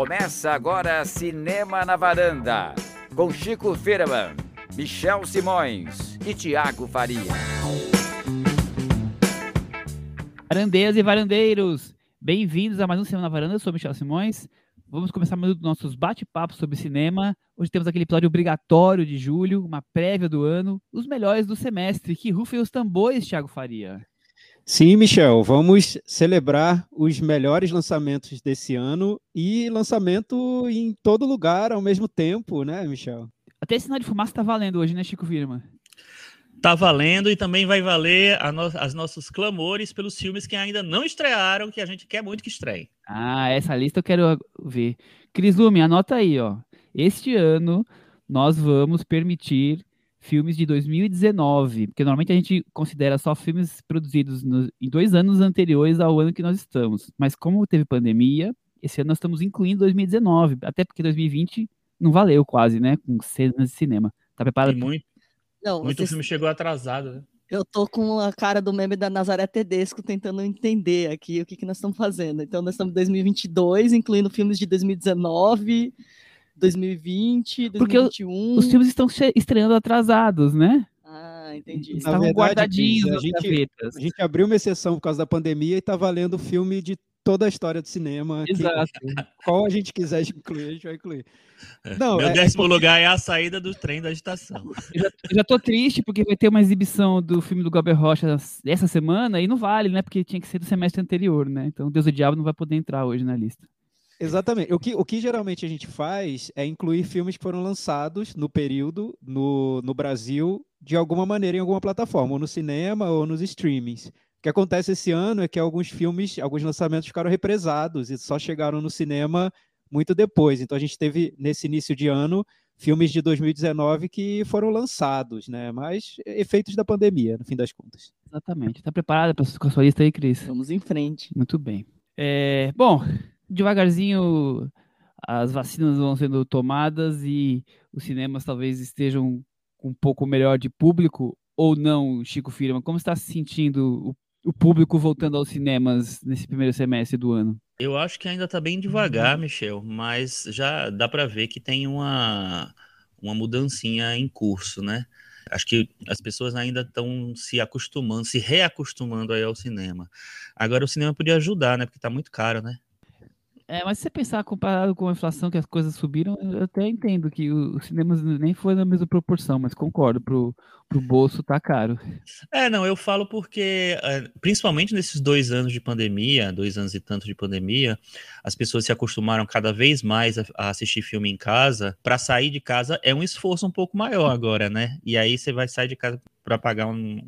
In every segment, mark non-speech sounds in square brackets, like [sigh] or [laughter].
Começa agora Cinema na Varanda, com Chico Firman, Michel Simões e Tiago Faria. Varandeiras e varandeiros, bem-vindos a mais um Cinema na Varanda, eu sou Michel Simões. Vamos começar mais um dos nossos bate-papos sobre cinema. Hoje temos aquele episódio obrigatório de julho, uma prévia do ano, os melhores do semestre. Que rufem os tambores, Thiago Faria. Sim, Michel, vamos celebrar os melhores lançamentos desse ano e lançamento em todo lugar ao mesmo tempo, né, Michel? Até esse sinal de fumaça tá valendo hoje, né, Chico Firma? Tá valendo e também vai valer no as nossos clamores pelos filmes que ainda não estrearam, que a gente quer muito que estreiem. Ah, essa lista eu quero ver. Cris Lume, anota aí, ó. Este ano nós vamos permitir filmes de 2019, porque normalmente a gente considera só filmes produzidos no, em dois anos anteriores ao ano que nós estamos. Mas como teve pandemia, esse ano nós estamos incluindo 2019, até porque 2020 não valeu quase, né? Com cenas de cinema. Tá preparado? E muito, não, muito vocês... filme chegou atrasado, né? Eu tô com a cara do meme da Nazaré Tedesco tentando entender aqui o que, que nós estamos fazendo. Então, nós estamos em 2022, incluindo filmes de 2019, 2020, 2021. Porque os filmes estão estreando atrasados, né? Ah, entendi. Estavam verdade, guardadinhos a gente, a gente abriu uma exceção por causa da pandemia e tá valendo filme de toda a história do cinema. Exato. Que, [laughs] qual a gente quiser incluir, a gente vai incluir. É, Não, Meu é, décimo é lugar é a saída do trem da estação. Eu já, eu já tô triste porque vai ter uma exibição do filme do Galber Rocha essa semana e não vale, né? Porque tinha que ser do semestre anterior, né? Então Deus do Diabo não vai poder entrar hoje na lista. Exatamente. O que, o que geralmente a gente faz é incluir filmes que foram lançados no período no, no Brasil de alguma maneira em alguma plataforma, ou no cinema ou nos streamings. O que acontece esse ano é que alguns filmes, alguns lançamentos ficaram represados e só chegaram no cinema muito depois. Então a gente teve nesse início de ano filmes de 2019 que foram lançados, né? Mas efeitos da pandemia, no fim das contas. Exatamente. Está preparada para a sua lista aí, Cris? Vamos em frente. Muito bem. É, bom, devagarzinho as vacinas vão sendo tomadas e os cinemas talvez estejam com um pouco melhor de público ou não, Chico Firma? Como está se sentindo o, o público voltando aos cinemas nesse primeiro semestre do ano? Eu acho que ainda está bem devagar, Michel, mas já dá para ver que tem uma, uma mudancinha em curso, né? Acho que as pessoas ainda estão se acostumando, se reacostumando aí ao cinema. Agora o cinema podia ajudar, né? Porque está muito caro, né? É, mas se você pensar comparado com a inflação que as coisas subiram, eu até entendo que os cinemas nem foi na mesma proporção, mas concordo, pro, pro bolso tá caro. É, não, eu falo porque, é, principalmente nesses dois anos de pandemia, dois anos e tanto de pandemia, as pessoas se acostumaram cada vez mais a, a assistir filme em casa. Para sair de casa é um esforço um pouco maior agora, né? E aí você vai sair de casa para pagar um,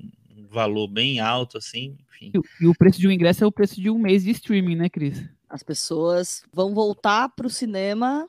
valor bem alto, assim, enfim. E, e o preço de um ingresso é o preço de um mês de streaming, né, Cris? As pessoas vão voltar para o cinema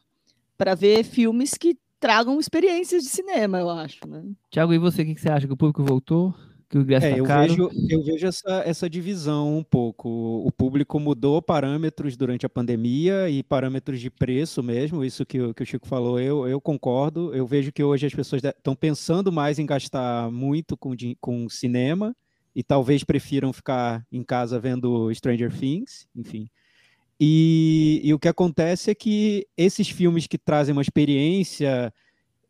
para ver filmes que tragam experiências de cinema, eu acho, né? Tiago, e você, o que, você acha? Que o público voltou? Que o ingresso é, tá eu caro? Vejo, eu vejo essa, essa divisão um pouco. O público mudou parâmetros durante a pandemia e parâmetros de preço mesmo, isso que, que o Chico falou, eu, eu concordo. Eu vejo que hoje as pessoas estão pensando mais em gastar muito com, com cinema e talvez prefiram ficar em casa vendo Stranger Things, enfim. E, e, o que acontece é que esses filmes que trazem uma experiência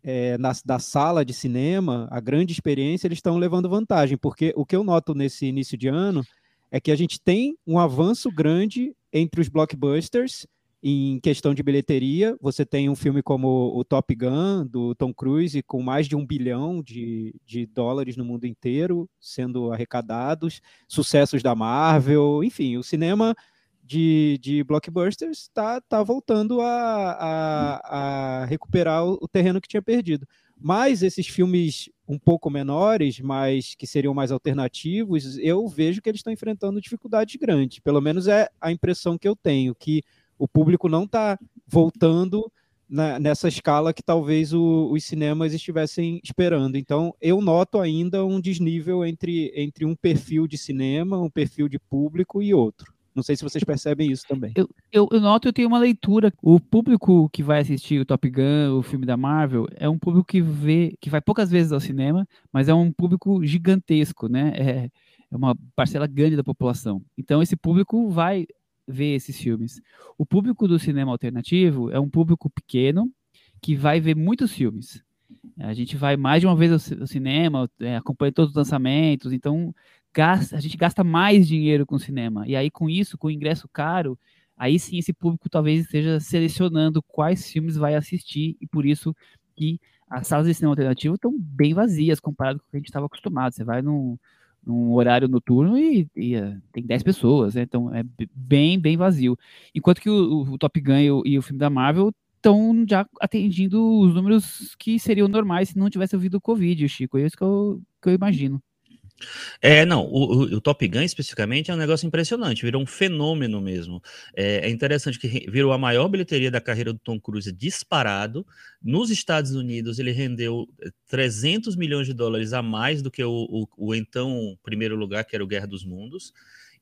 é, na, da sala de cinema, a grande experiência, eles estão levando vantagem, porque o que eu noto nesse início de ano é que a gente tem um avanço grande entre os blockbusters em questão de bilheteria. Você tem um filme como o Top Gun, do Tom Cruise, com mais de um bilhão de, de dólares no mundo inteiro sendo arrecadados, sucessos da Marvel, enfim, o cinema de, de blockbusters está tá voltando a, a, a recuperar o, o, terreno que tinha perdido. Mas esses filmes um pouco menores, mas que seriam mais alternativos, eu vejo que eles estão enfrentando dificuldades grandes. Pelo menos é a impressão que eu tenho, que o público não está voltando na, nessa escala que talvez o, os cinemas estivessem esperando. Então, eu noto ainda um desnível entre, entre um perfil de cinema, um perfil de público e outro. Não sei se vocês percebem isso também. Eu, eu, eu noto, eu tenho uma leitura. O público que vai assistir o Top Gun, o filme da Marvel, é um público que vê, que vai poucas vezes ao cinema, mas é um público gigantesco, né? É, é uma parcela grande da população. Então esse público vai ver esses filmes. O público do cinema alternativo é um público pequeno que vai ver muitos filmes. A gente vai mais de uma vez ao, cinema, é, acompanha todos os lançamentos, então gasta, a gente gasta mais dinheiro com cinema. E aí, com isso, com o ingresso caro, aí sim esse público talvez esteja selecionando quais filmes vai assistir, e por isso que as salas de cinema alternativo estão bem vazias comparado com o que a gente estava acostumado. Você vai num, num horário noturno e, e uh, tem 10 pessoas, né? então é bem, bem vazio. Enquanto que o, o Top Gun e o, e o filme da Marvel estão já atingindo os números que seriam normais se não tivesse ouvido o Covid, Chico. É isso que eu, que eu imagino. É, não, o, o, Top Gun especificamente é um negócio impressionante, virou um fenômeno mesmo. É, é, interessante que virou a maior bilheteria da carreira do Tom Cruise disparado. Nos Estados Unidos, ele rendeu 300 milhões de dólares a mais do que o, o, o então primeiro lugar, que era o Guerra dos Mundos.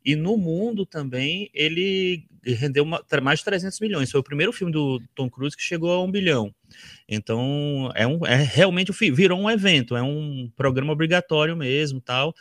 E no mundo também ele rendeu uma, mais de 300 milhões. Foi o primeiro filme do Tom Cruise que chegou a um bilhão. Então é, um, é realmente virou um evento, é um programa obrigatório mesmo, tal.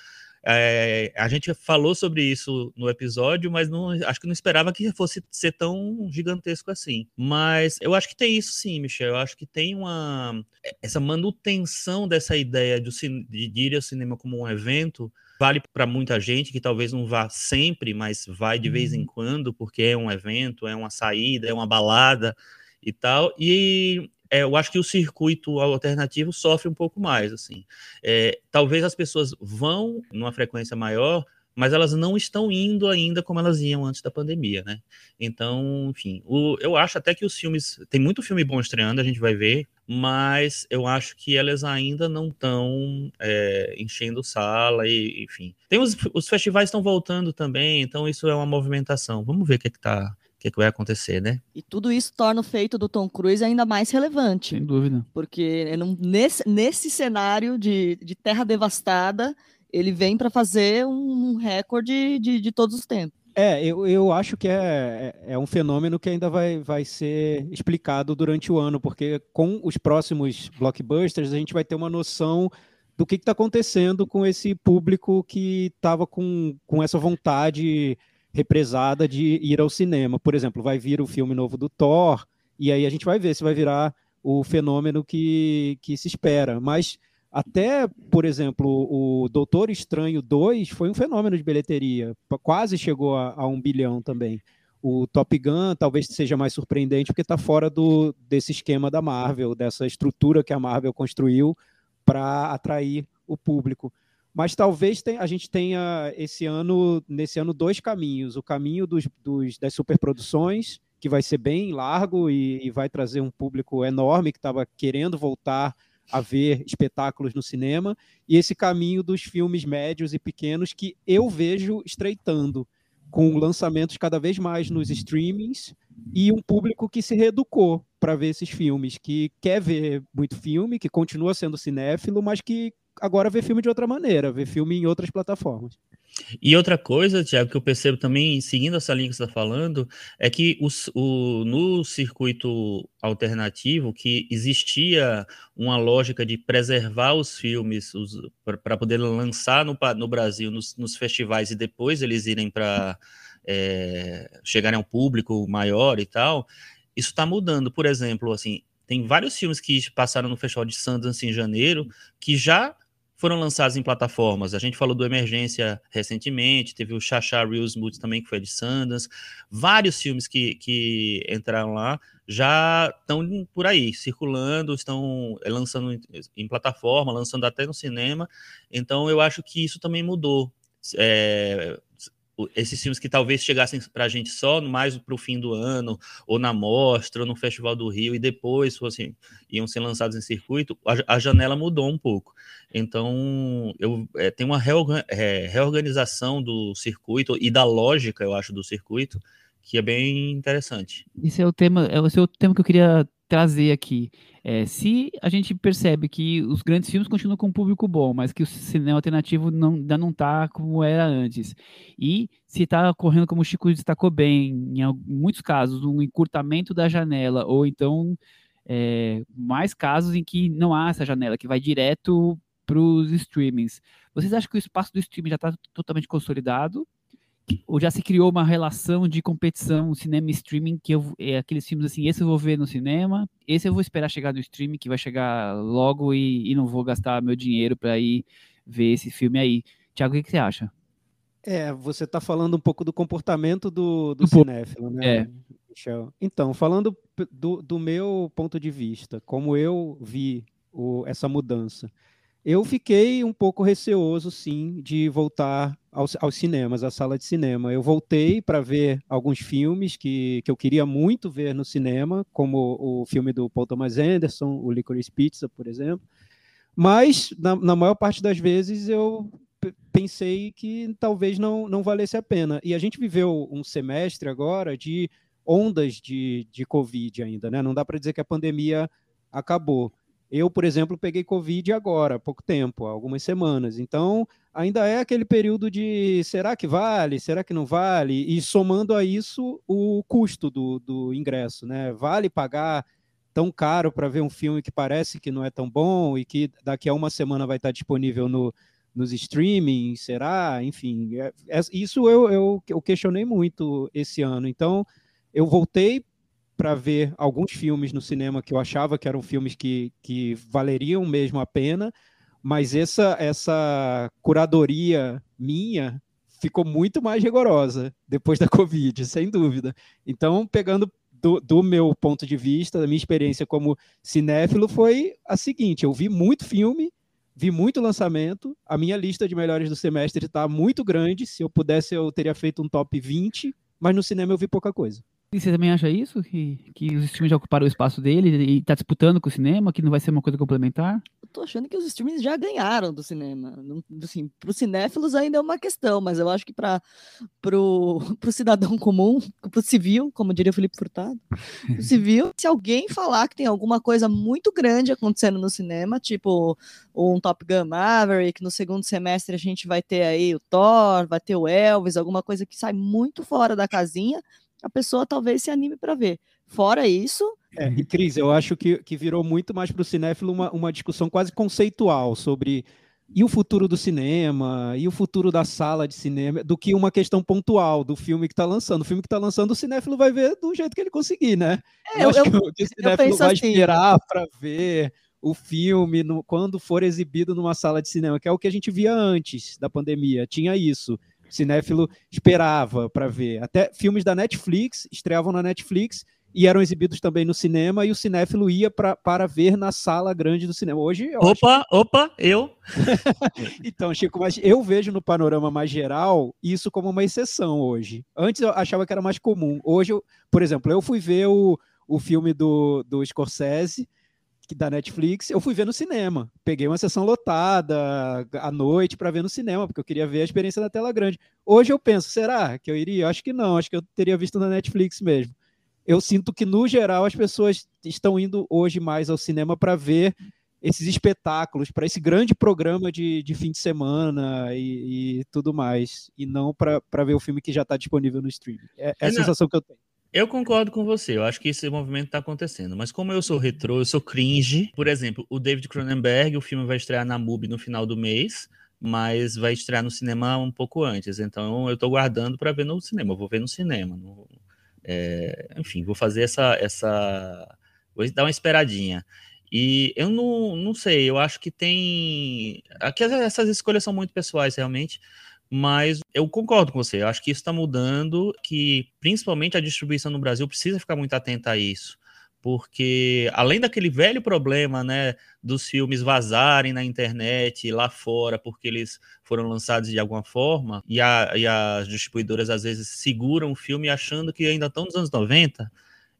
É, a gente falou sobre isso no episódio, mas não, acho que não esperava que fosse ser tão gigantesco assim. Mas eu acho que tem isso sim, Michel. Eu acho que tem uma essa manutenção dessa ideia de, de ir ao cinema como um evento vale para muita gente que talvez não vá sempre, mas vai de vez em uhum. quando, porque é um evento, é uma saída, é uma balada e tal. E é, eu acho que o circuito alternativo sofre um pouco mais, assim. É, talvez as pessoas vão numa frequência maior mas elas não estão indo ainda como elas iam antes da pandemia, né? Então, enfim, o, eu acho até que os filmes. Tem muito filme bom estreando, a gente vai ver, mas eu acho que elas ainda não estão é, enchendo sala, e, enfim. Tem os, os festivais estão voltando também, então isso é uma movimentação. Vamos ver o que, é tá. O que, é que vai acontecer, né? E tudo isso torna o feito do Tom Cruise ainda mais relevante. Sem dúvida. Porque nesse, nesse cenário de, de terra devastada, ele vem para fazer um recorde de, de todos os tempos. É, eu, eu acho que é, é, é um fenômeno que ainda vai, vai ser explicado durante o ano, porque com os próximos blockbusters a gente vai ter uma noção do que está acontecendo com esse público que estava com, com essa vontade represada de ir ao cinema. Por exemplo, vai vir o filme novo do Thor, e aí a gente vai ver se vai virar o fenômeno que, que se espera. Mas até, por exemplo, o Doutor Estranho 2 foi um fenômeno de bilheteria, quase chegou a, a um bilhão também. O Top Gun talvez seja mais surpreendente porque está fora do, desse esquema da Marvel, dessa estrutura que a Marvel construiu para atrair o público. Mas talvez a gente tenha esse ano, nesse ano, dois caminhos. O caminho dos, dos das superproduções, que vai ser bem largo e, e vai trazer um público enorme que estava querendo voltar a ver espetáculos no cinema, e esse caminho dos filmes médios e pequenos que eu vejo estreitando, com lançamentos cada vez mais nos streamings e um público que se reeducou para ver esses filmes, que quer ver muito filme, que continua sendo cinéfilo, mas que agora vê filme de outra maneira, vê filme em outras plataformas. E outra coisa, Tiago, que eu percebo também, seguindo essa linha que você está falando, é que o, no circuito alternativo, que existia uma lógica de preservar os filmes para poder lançar no, no Brasil, nos, nos, festivais, e depois eles irem para é, chegarem ao público maior e tal, isso está mudando. Por exemplo, assim, tem vários filmes que passaram no Festival de Sundance em janeiro que já foram lançados em plataformas. A gente falou do Emergência recentemente, teve o Chacha Reels Moods também, que foi de Sundance. Vários filmes que, que entraram lá já estão por aí, circulando, estão lançando em, em plataforma, lançando até no cinema. Então, eu acho que isso também mudou. É, esses filmes que talvez chegassem para a gente só mais para o fim do ano, ou na mostra, ou no Festival do Rio, e depois fossem, iam ser lançados em circuito, a, a janela mudou um pouco. Então, eu é, tem uma reorgan, é, reorganização do circuito e da lógica, eu acho, do circuito, que é bem interessante. Esse é o tema, esse é o tema que eu queria trazer aqui. É, se a gente percebe que os grandes filmes continuam com um público bom, mas que o cinema alternativo não, ainda não está como era antes, e se está ocorrendo, como o Chico destacou bem, em muitos casos, um encurtamento da janela, ou então é, mais casos em que não há essa janela, que vai direto para os streamings. Vocês acham que o espaço do streaming já está totalmente consolidado? Ou já se criou uma relação de competição cinema e streaming que eu, é aqueles filmes assim, esse eu vou ver no cinema, esse eu vou esperar chegar no streaming que vai chegar logo e, e não vou gastar meu dinheiro para ir ver esse filme aí. Tiago, o que, que, você acha? É, você está falando um pouco do comportamento do, do cinéfilo, né? É. Michel? Então, falando do, do meu ponto de vista, como eu vi o, essa mudança. Eu fiquei um pouco receoso, sim, de voltar aos, aos cinemas, à sala de cinema. Eu voltei para ver alguns filmes que, que eu queria muito ver no cinema, como o filme do Paul Thomas Anderson, o Licorice Pizza, por exemplo. Mas, na, na maior parte das vezes, eu pensei que talvez não, não valesse a pena. E a gente viveu um semestre agora de ondas de, de Covid ainda, né? Não dá para dizer que a pandemia acabou. Eu, por exemplo, peguei Covid agora, há pouco tempo, há algumas semanas. Então, ainda é aquele período de será que vale, será que não vale? E somando a isso o custo do, do ingresso, né? Vale pagar tão caro para ver um filme que parece que não é tão bom e que daqui a uma semana vai estar disponível no, nos streaming, será? Enfim, é, é, isso eu, eu, eu questionei muito esse ano. Então, eu voltei para ver alguns filmes no cinema que eu achava que eram filmes que, que valeriam mesmo a pena, mas essa, essa curadoria minha ficou muito mais rigorosa depois da Covid, sem dúvida. Então, pegando do, do, meu ponto de vista, da minha experiência como cinéfilo, foi a seguinte: eu vi muito filme, vi muito lançamento, a minha lista de melhores do semestre está muito grande. Se eu pudesse, eu teria feito um top 20, mas no cinema eu vi pouca coisa. E você também acha isso? Que, que os streams já ocuparam o espaço dele e está disputando com o cinema, que não vai ser uma coisa complementar? Eu tô achando que os streams já ganharam do cinema. Assim, para os cinéfilos ainda é uma questão, mas eu acho que para pro, [laughs] pro cidadão comum, pro civil, como diria o Felipe Furtado, o [laughs] civil, se alguém falar que tem alguma coisa muito grande acontecendo no cinema, tipo um Top Gun Maverick, no segundo semestre a gente vai ter aí o Thor, vai ter o Elvis, alguma coisa que sai muito fora da casinha, a pessoa talvez se anime para ver. Fora isso. É, e Cris, eu acho que, que virou muito mais para o cinéfilo uma, uma discussão quase conceitual sobre e o futuro do cinema, e o futuro da sala de cinema, do que uma questão pontual do filme que está lançando. O filme que está lançando, o cinéfilo vai ver do jeito que ele conseguir, né? É, eu, eu, acho que o cinéfilo vai assim. esperar para ver o filme no, quando for exibido numa sala de cinema, que é o que a gente via antes da pandemia. Tinha isso cinéfilo esperava para ver. Até filmes da Netflix estreavam na Netflix e eram exibidos também no cinema e o cinéfilo ia pra, para ver na sala grande do cinema. Hoje. Opa, acho... opa, eu. [laughs] então, Chico, mas eu vejo no panorama mais geral isso como uma exceção hoje. Antes eu achava que era mais comum. Hoje, eu, por exemplo, eu fui ver o, o filme do, do Scorsese da Netflix, eu fui ver no cinema. Peguei uma sessão lotada à noite para ver no cinema, porque eu queria ver a experiência da tela grande. Hoje eu penso, será que eu iria? Acho que não, acho que eu teria visto na Netflix mesmo. Eu sinto que, no geral, as pessoas estão indo hoje mais ao cinema para ver esses espetáculos, para esse grande programa de, de fim de semana e, e tudo mais, e não para ver o filme que já está disponível no streaming. É, é a sensação que eu tenho. Eu concordo com você, eu acho que esse movimento está acontecendo, mas como eu sou retrô, eu sou cringe, por exemplo, o David Cronenberg, o filme vai estrear na MUBI no final do mês, mas vai estrear no cinema um pouco antes, então eu estou guardando para ver no cinema, eu vou ver no cinema, no, é, enfim, vou fazer essa, essa, vou dar uma esperadinha. E eu não, não sei, eu acho que tem. Aqui essas escolhas são muito pessoais, realmente. Mas eu concordo com você, eu acho que isso está mudando, que principalmente a distribuição no Brasil precisa ficar muito atenta a isso. Porque além daquele velho problema, né, dos filmes vazarem na internet lá fora, porque eles foram lançados de alguma forma, e, a, e as distribuidoras às vezes seguram o filme achando que ainda estão nos anos 90,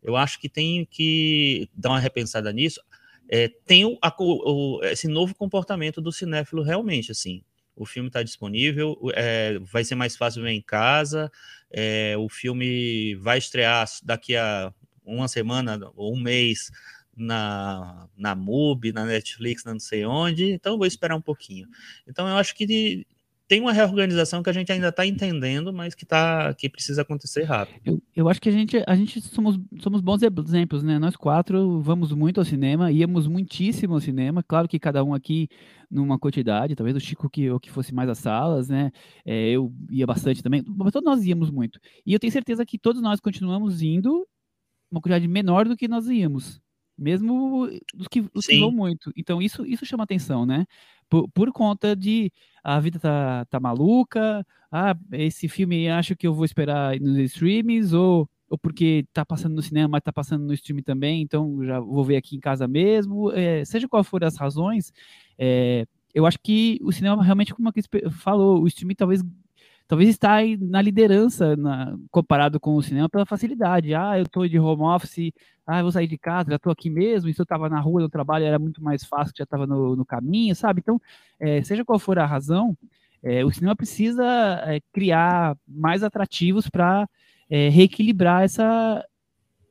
eu acho que tem que dar uma repensada nisso. É, tem o, a, o, esse novo comportamento do cinéfilo realmente, assim o filme está disponível, é, vai ser mais fácil ver em casa, é, o filme vai estrear daqui a uma semana ou um mês na, na MUBI, na Netflix, não sei onde, então vou esperar um pouquinho. Então eu acho que tem uma reorganização que a gente ainda está entendendo, mas que, tá, que precisa acontecer rápido. Eu, eu acho que a gente, a gente somos, somos bons exemplos, né? Nós quatro vamos muito ao cinema, íamos muitíssimo ao cinema. Claro que cada um aqui numa quantidade, talvez o Chico que, que fosse mais às salas, né? É, eu ia bastante também, mas todos nós íamos muito. E eu tenho certeza que todos nós continuamos indo uma quantidade menor do que nós íamos mesmo os que, os que vão muito. Então, isso, isso chama atenção, né? Por, por, conta de a vida tá, tá maluca, ah, esse filme acho que eu vou esperar nos streams, ou, ou porque tá passando no cinema, mas tá passando no stream também, então já vou ver aqui em casa mesmo. É, seja qual for as razões, é, eu acho que o cinema realmente, como a Cris falou, o streaming talvez talvez está na liderança na, comparado com o cinema pela facilidade. Ah, eu estou de home office, ah, eu vou sair de casa, já estou aqui mesmo, se eu estava na rua no trabalho era muito mais fácil, já estava no, no, caminho, sabe? Então, é, seja qual for a razão, é, o cinema precisa é, criar mais atrativos para é, reequilibrar essa,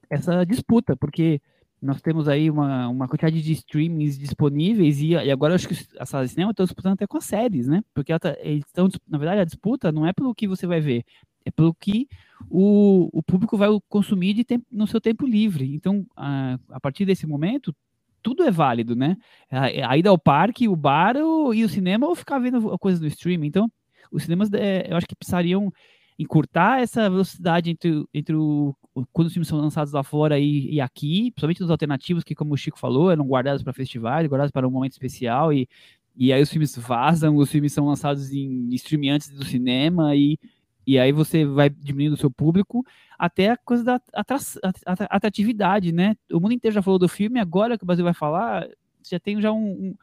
essa disputa, porque nós temos aí uma, uma quantidade de streamings disponíveis e, e agora acho que as salas de cinema estão disputando até com as séries, né? Porque tá, eles estão, na verdade, a disputa não é pelo que você vai ver, é pelo que o, o público vai consumir de tempo, no seu tempo livre. Então, a, a partir desse momento, tudo é válido, né? A, a ida ao parque, o bar o, e o cinema ou ficar vendo coisas no streaming. Então, os cinemas, é, eu acho que precisariam encurtar essa velocidade entre, entre o, quando os filmes são lançados lá fora e, e aqui, principalmente nos alternativos que, como o Chico falou, eram guardados para festivais, guardados para um momento especial e, e aí os filmes vazam, os filmes são lançados em streaming antes do cinema e, e aí você vai diminuindo o seu público até a coisa da atratividade, né? O mundo inteiro já falou do filme, agora que o Brasil vai falar, já tem já um, um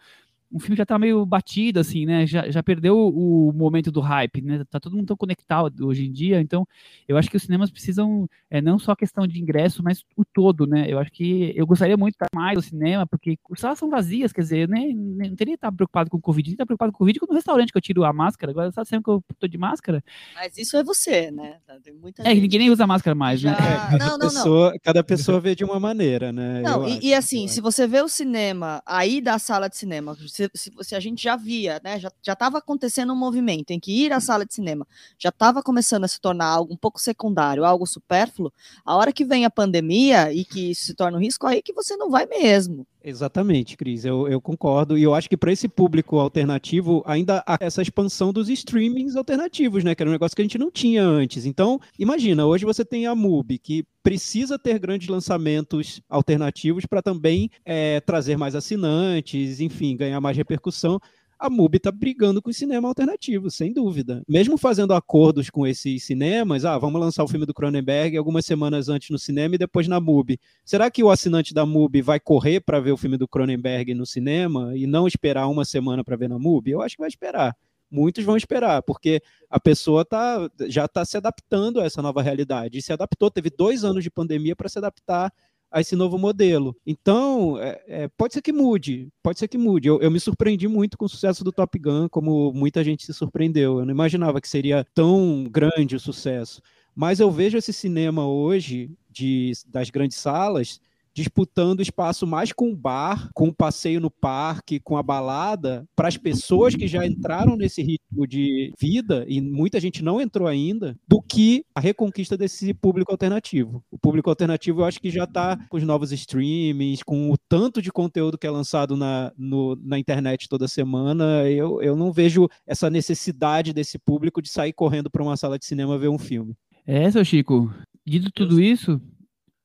o filme já tá meio batido, assim, né? Já, já perdeu o, momento do hype, né? Tá todo mundo tão conectado hoje em dia, então eu acho que os cinemas precisam, é, não só a questão de ingresso, mas o todo, né? Eu acho que eu gostaria muito de estar mais no cinema, porque as salas são vazias, quer dizer, nem, nem não teria que estar preocupado com o Covid, nem estar preocupado com o Covid quando no restaurante que eu tiro a máscara, agora sabe sempre que eu tô de máscara. Mas isso é você, né? Tem muita é, gente... ninguém nem usa máscara mais, né? já... né? É, cada, não, não, pessoa, não. cada pessoa vê de uma maneira, né? Não, e, e, assim, se você vê o cinema aí da sala de cinema, se, se, se a gente já via, né? Já estava acontecendo um movimento em que ir à sala de cinema já estava começando a se tornar algo um pouco secundário, algo supérfluo. A hora que vem a pandemia e que isso se torna um risco, aí que você não vai mesmo. Exatamente, Cris, eu, eu, concordo. E eu acho que para esse público alternativo, ainda há essa expansão dos streamings alternativos, né? Que era um negócio que a gente não tinha antes. Então, imagina, hoje você tem a MUBI, que precisa ter grandes lançamentos alternativos para também é, trazer mais assinantes, enfim, ganhar mais repercussão a MUBI está brigando com o cinema alternativo, sem dúvida. Mesmo fazendo acordos com esses cinemas, ah, vamos lançar o filme do Cronenberg algumas semanas antes no cinema e depois na MUBI. Será que o assinante da MUBI vai correr para ver o filme do Cronenberg no cinema e não esperar uma semana para ver na MUBI? Eu acho que vai esperar. Muitos vão esperar, porque a pessoa tá, já está se adaptando a essa nova realidade. E se adaptou, teve dois anos de pandemia para se adaptar a esse novo modelo. Então, é, é, pode ser que mude, pode ser que mude. Eu, eu, me surpreendi muito com o sucesso do Top Gun, como muita gente se surpreendeu. Eu não imaginava que seria tão grande o sucesso. Mas eu vejo esse cinema hoje, de, das grandes salas, disputando espaço mais com o bar, com o passeio no parque, com a balada, para as pessoas que já entraram nesse ritmo de vida, e muita gente não entrou ainda, do que a reconquista desse público alternativo. O público alternativo eu acho que já está com os novos streamings, com o tanto de conteúdo que é lançado na, no, na internet toda semana, eu, eu não vejo essa necessidade desse público de sair correndo para uma sala de cinema ver um filme. É, seu Chico, dito tudo isso,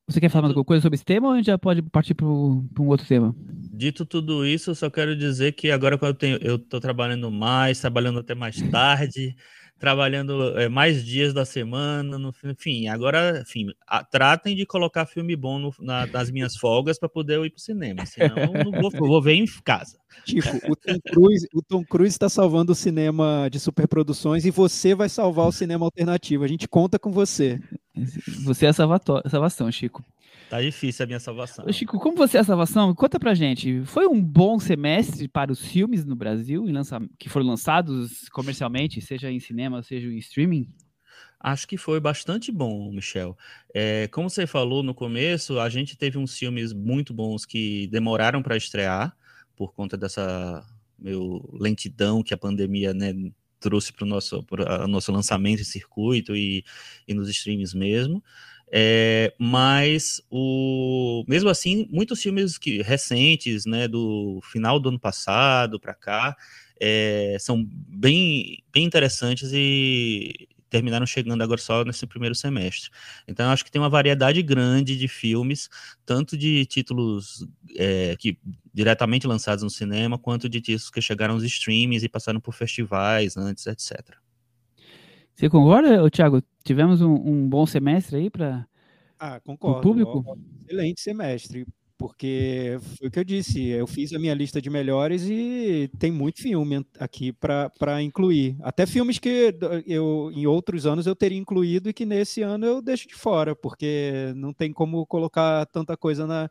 você quer falar alguma coisa sobre esse tema ou a gente já pode partir para um outro tema? Dito tudo isso, eu só quero dizer que agora quando eu tenho, eu estou trabalhando mais, trabalhando até mais tarde, trabalhando é, mais dias da semana, no, enfim, agora, enfim, a, tratem de colocar filme bom no, na, nas minhas folgas para poder eu ir para o cinema, senão eu não vou, vou ver em casa. Tipo, o Tom Cruise, o Tom Cruise está salvando o cinema de superproduções e você vai salvar o cinema alternativo. A gente conta com você. Você é a salvação, Chico. Tá difícil a minha salvação. Chico, como você é a salvação? Conta pra gente. Foi um bom semestre para os filmes no Brasil que foram lançados comercialmente, seja em cinema, seja em streaming? Acho que foi bastante bom, Michel. É, como você falou no começo, a gente teve uns filmes muito bons que demoraram para estrear por conta dessa meu lentidão que a pandemia né, trouxe para o nosso, nosso lançamento em circuito e, e nos streams mesmo. É, mas o mesmo assim, muitos filmes que recentes, né, do final do ano passado para cá, é, são bem, bem interessantes e terminaram chegando agora só nesse primeiro semestre. Então, acho que tem uma variedade grande de filmes, tanto de títulos é, que diretamente lançados no cinema, quanto de títulos que chegaram aos streams e passaram por festivais antes, etc. Você concorda, Thiago? Tivemos um, um bom semestre aí para ah, concordo. o público? Excelente semestre, porque foi o que eu disse, eu fiz a minha lista de melhores e tem muito filme aqui para incluir. Até filmes que eu em outros anos eu teria incluído e que nesse ano eu deixo de fora, porque não tem como colocar tanta coisa na,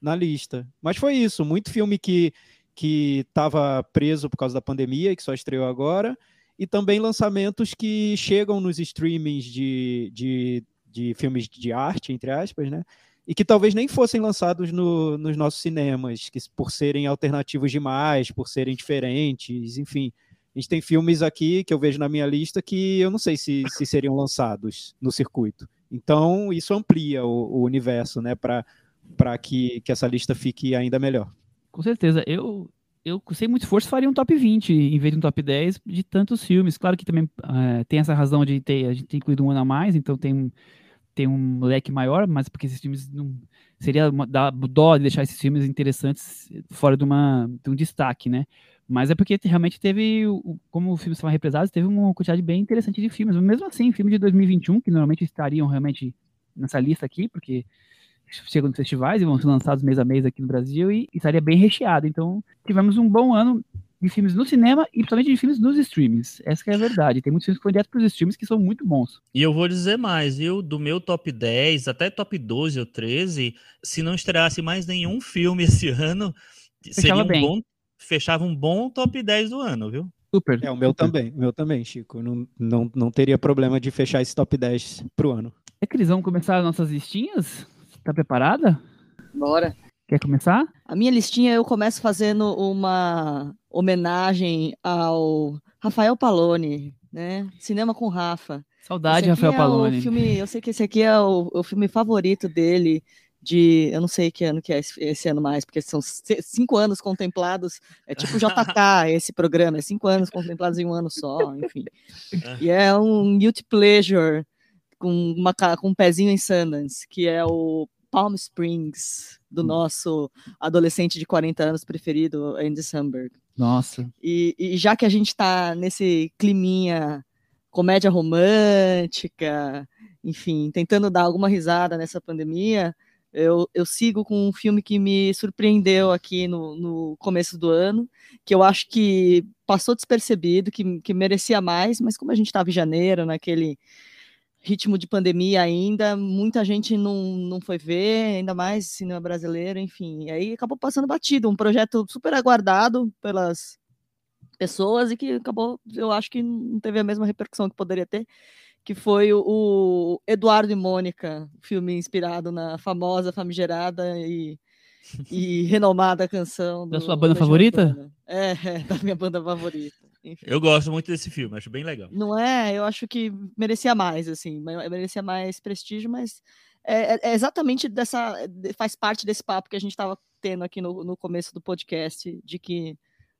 na lista. Mas foi isso, muito filme que que estava preso por causa da pandemia, que só estreou agora, e também lançamentos que chegam nos streamings de, de, de filmes de arte, entre aspas, né? E que talvez nem fossem lançados no, nos nossos cinemas, que por serem alternativos demais, por serem diferentes, enfim. A gente tem filmes aqui que eu vejo na minha lista que eu não sei se, se seriam lançados no circuito. Então, isso amplia o, o universo, né, para que, que essa lista fique ainda melhor. Com certeza. Eu, eu, sem muito esforço, faria um top 20 em vez de um top 10 de tantos filmes. Claro que também é, tem essa razão de ter, a gente ter incluído um ano a mais, então tem, tem um leque maior, mas porque esses filmes não. Seria dá dó de deixar esses filmes interessantes fora de, uma, de um destaque, né? Mas é porque realmente teve, como os filmes estavam represados, teve uma quantidade bem interessante de filmes. Mas mesmo assim, filme de 2021, que normalmente estariam realmente nessa lista aqui, porque chegam nos festivais e vão ser lançados mês a mês aqui no Brasil e, e estaria bem recheado. Então, tivemos um bom ano de filmes no cinema e principalmente de filmes nos streams. Essa é a verdade. Tem muitos filmes que foram direto para os streams que são muito bons. E eu vou dizer mais, viu? Do meu top 10 até top 12 ou 13, se não estreasse mais nenhum filme esse [laughs] ano, Fechava seria um bem. bom. Fechava um bom top 10 do ano, viu? Super. É, o meu super. também, o meu também, Chico. Não, não, não teria problema de fechar esse top 10 pro ano. É que eles vão começar as nossas listinhas? Tá preparada? Bora. Quer começar? A minha listinha eu começo fazendo uma homenagem ao Rafael Palone, né? Cinema com Rafa. Saudade, Rafael é Palone. Filme, eu sei que esse aqui é o, o, filme favorito dele. De, eu não sei que ano que é esse, esse, ano mais, porque são cinco anos contemplados, é tipo [laughs] JK esse programa, é cinco anos contemplados em um ano só, enfim. [laughs] E é um guilty pleasure com, uma, com um pezinho em Sundance, que é o Palm Springs, do hum. nosso adolescente de 40 anos preferido, Andy Samberg. Nossa. E, e já que a gente está nesse climinha comédia romântica, enfim, tentando dar alguma risada nessa pandemia, eu, eu sigo com um filme que me surpreendeu aqui no, no começo do ano, que eu acho que passou despercebido, que, que merecia mais, mas como a gente estava em janeiro, naquele ritmo de pandemia ainda, muita gente não, não foi ver, ainda mais cinema brasileiro, enfim. E aí acabou passando batido, um projeto super aguardado pelas pessoas e que acabou, eu acho que não teve a mesma repercussão que poderia ter, que foi o, o Eduardo e Mônica, filme inspirado na famosa, famigerada e, e renomada canção [laughs] da sua banda favorita? É, [laughs] é, da minha banda favorita. Enfim. Eu gosto muito desse filme, acho bem legal. Não é? Eu acho que merecia mais, assim, merecia mais prestígio, mas é, é, é exatamente dessa. faz parte desse papo que a gente estava tendo aqui no, no começo do podcast, de que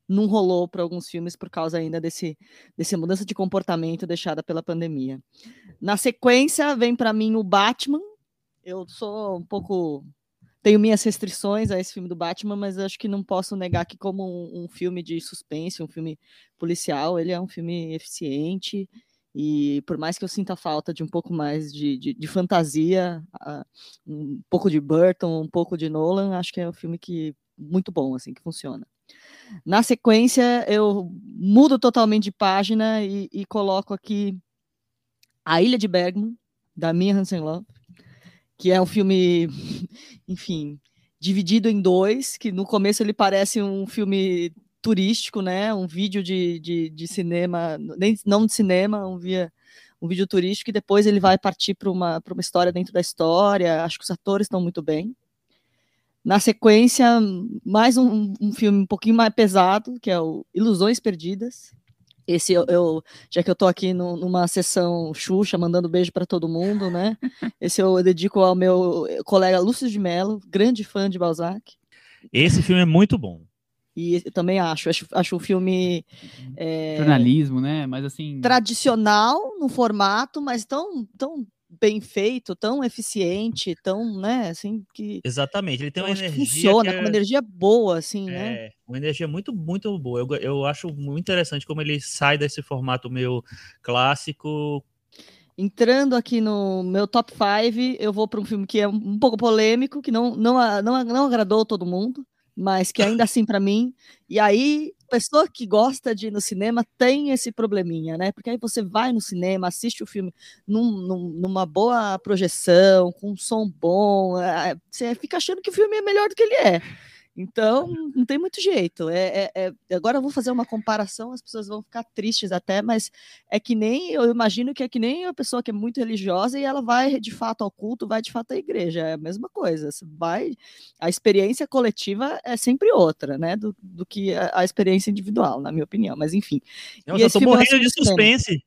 não rolou para alguns filmes por causa ainda desse, desse mudança de comportamento deixada pela pandemia. Na sequência, vem para mim o Batman. Eu sou um pouco tenho minhas restrições a esse filme do Batman, mas acho que não posso negar que como um, um, filme de suspense, um filme policial, ele é um filme eficiente e por mais que eu sinta falta de um pouco mais de, de, de fantasia, uh, um pouco de Burton, um pouco de Nolan, acho que é um filme que muito bom, assim, que funciona. Na sequência, eu mudo totalmente de página e, e coloco aqui A Ilha de Bergman, da Mia Hansen-Love, que é um filme, [laughs] enfim, dividido em dois, que no começo ele parece um filme turístico, né? Um vídeo de, de, de cinema, nem, não de cinema, um, via, um vídeo turístico, e depois ele vai partir para uma, uma história dentro da história. Acho que os atores estão muito bem. Na sequência, mais um, um filme um pouquinho mais pesado, que é o Ilusões Perdidas. Esse eu, eu, já que eu tô aqui no, numa sessão Xuxa, mandando beijo para todo mundo, né? [laughs] Esse eu dedico ao meu colega Lúcio de Mello, grande fã de Balzac. Esse filme é muito bom. E eu também acho, acho, acho um filme é, Jornalismo, né? Mas assim. tradicional no formato, mas tão, tão bem feito, tão eficiente, tão, né, assim, que Exatamente. Ele tem uma energia. funciona, que com uma é- energia boa, assim, né? É, uma energia muito, muito boa. Eu, eu acho muito interessante como ele sai desse formato meio clássico. Entrando aqui no meu top 5, eu vou para um filme que é um pouco polêmico, que não, não, a- não, não agradou todo mundo, mas que ainda assim para mim. E aí, pessoa que gosta de ir no cinema tem esse probleminha, né? Porque aí você vai no cinema, assiste o filme num- num- numa boa projeção, com um som bom, eh, você fica achando que o filme é melhor do que ele é. Então, não tem muito jeito. É, é- é- agora eu vou fazer uma comparação, as pessoas vão ficar tristes até, mas é que nem, eu imagino que é que nem a pessoa que é muito religiosa e ela vai de fato ao culto, vai de fato à igreja, é a mesma coisa. Você vai, a experiência coletiva é sempre outra, né, do, do que a, a experiência individual, na minha opinião, mas enfim. Eu E já tô morrendo de suspense.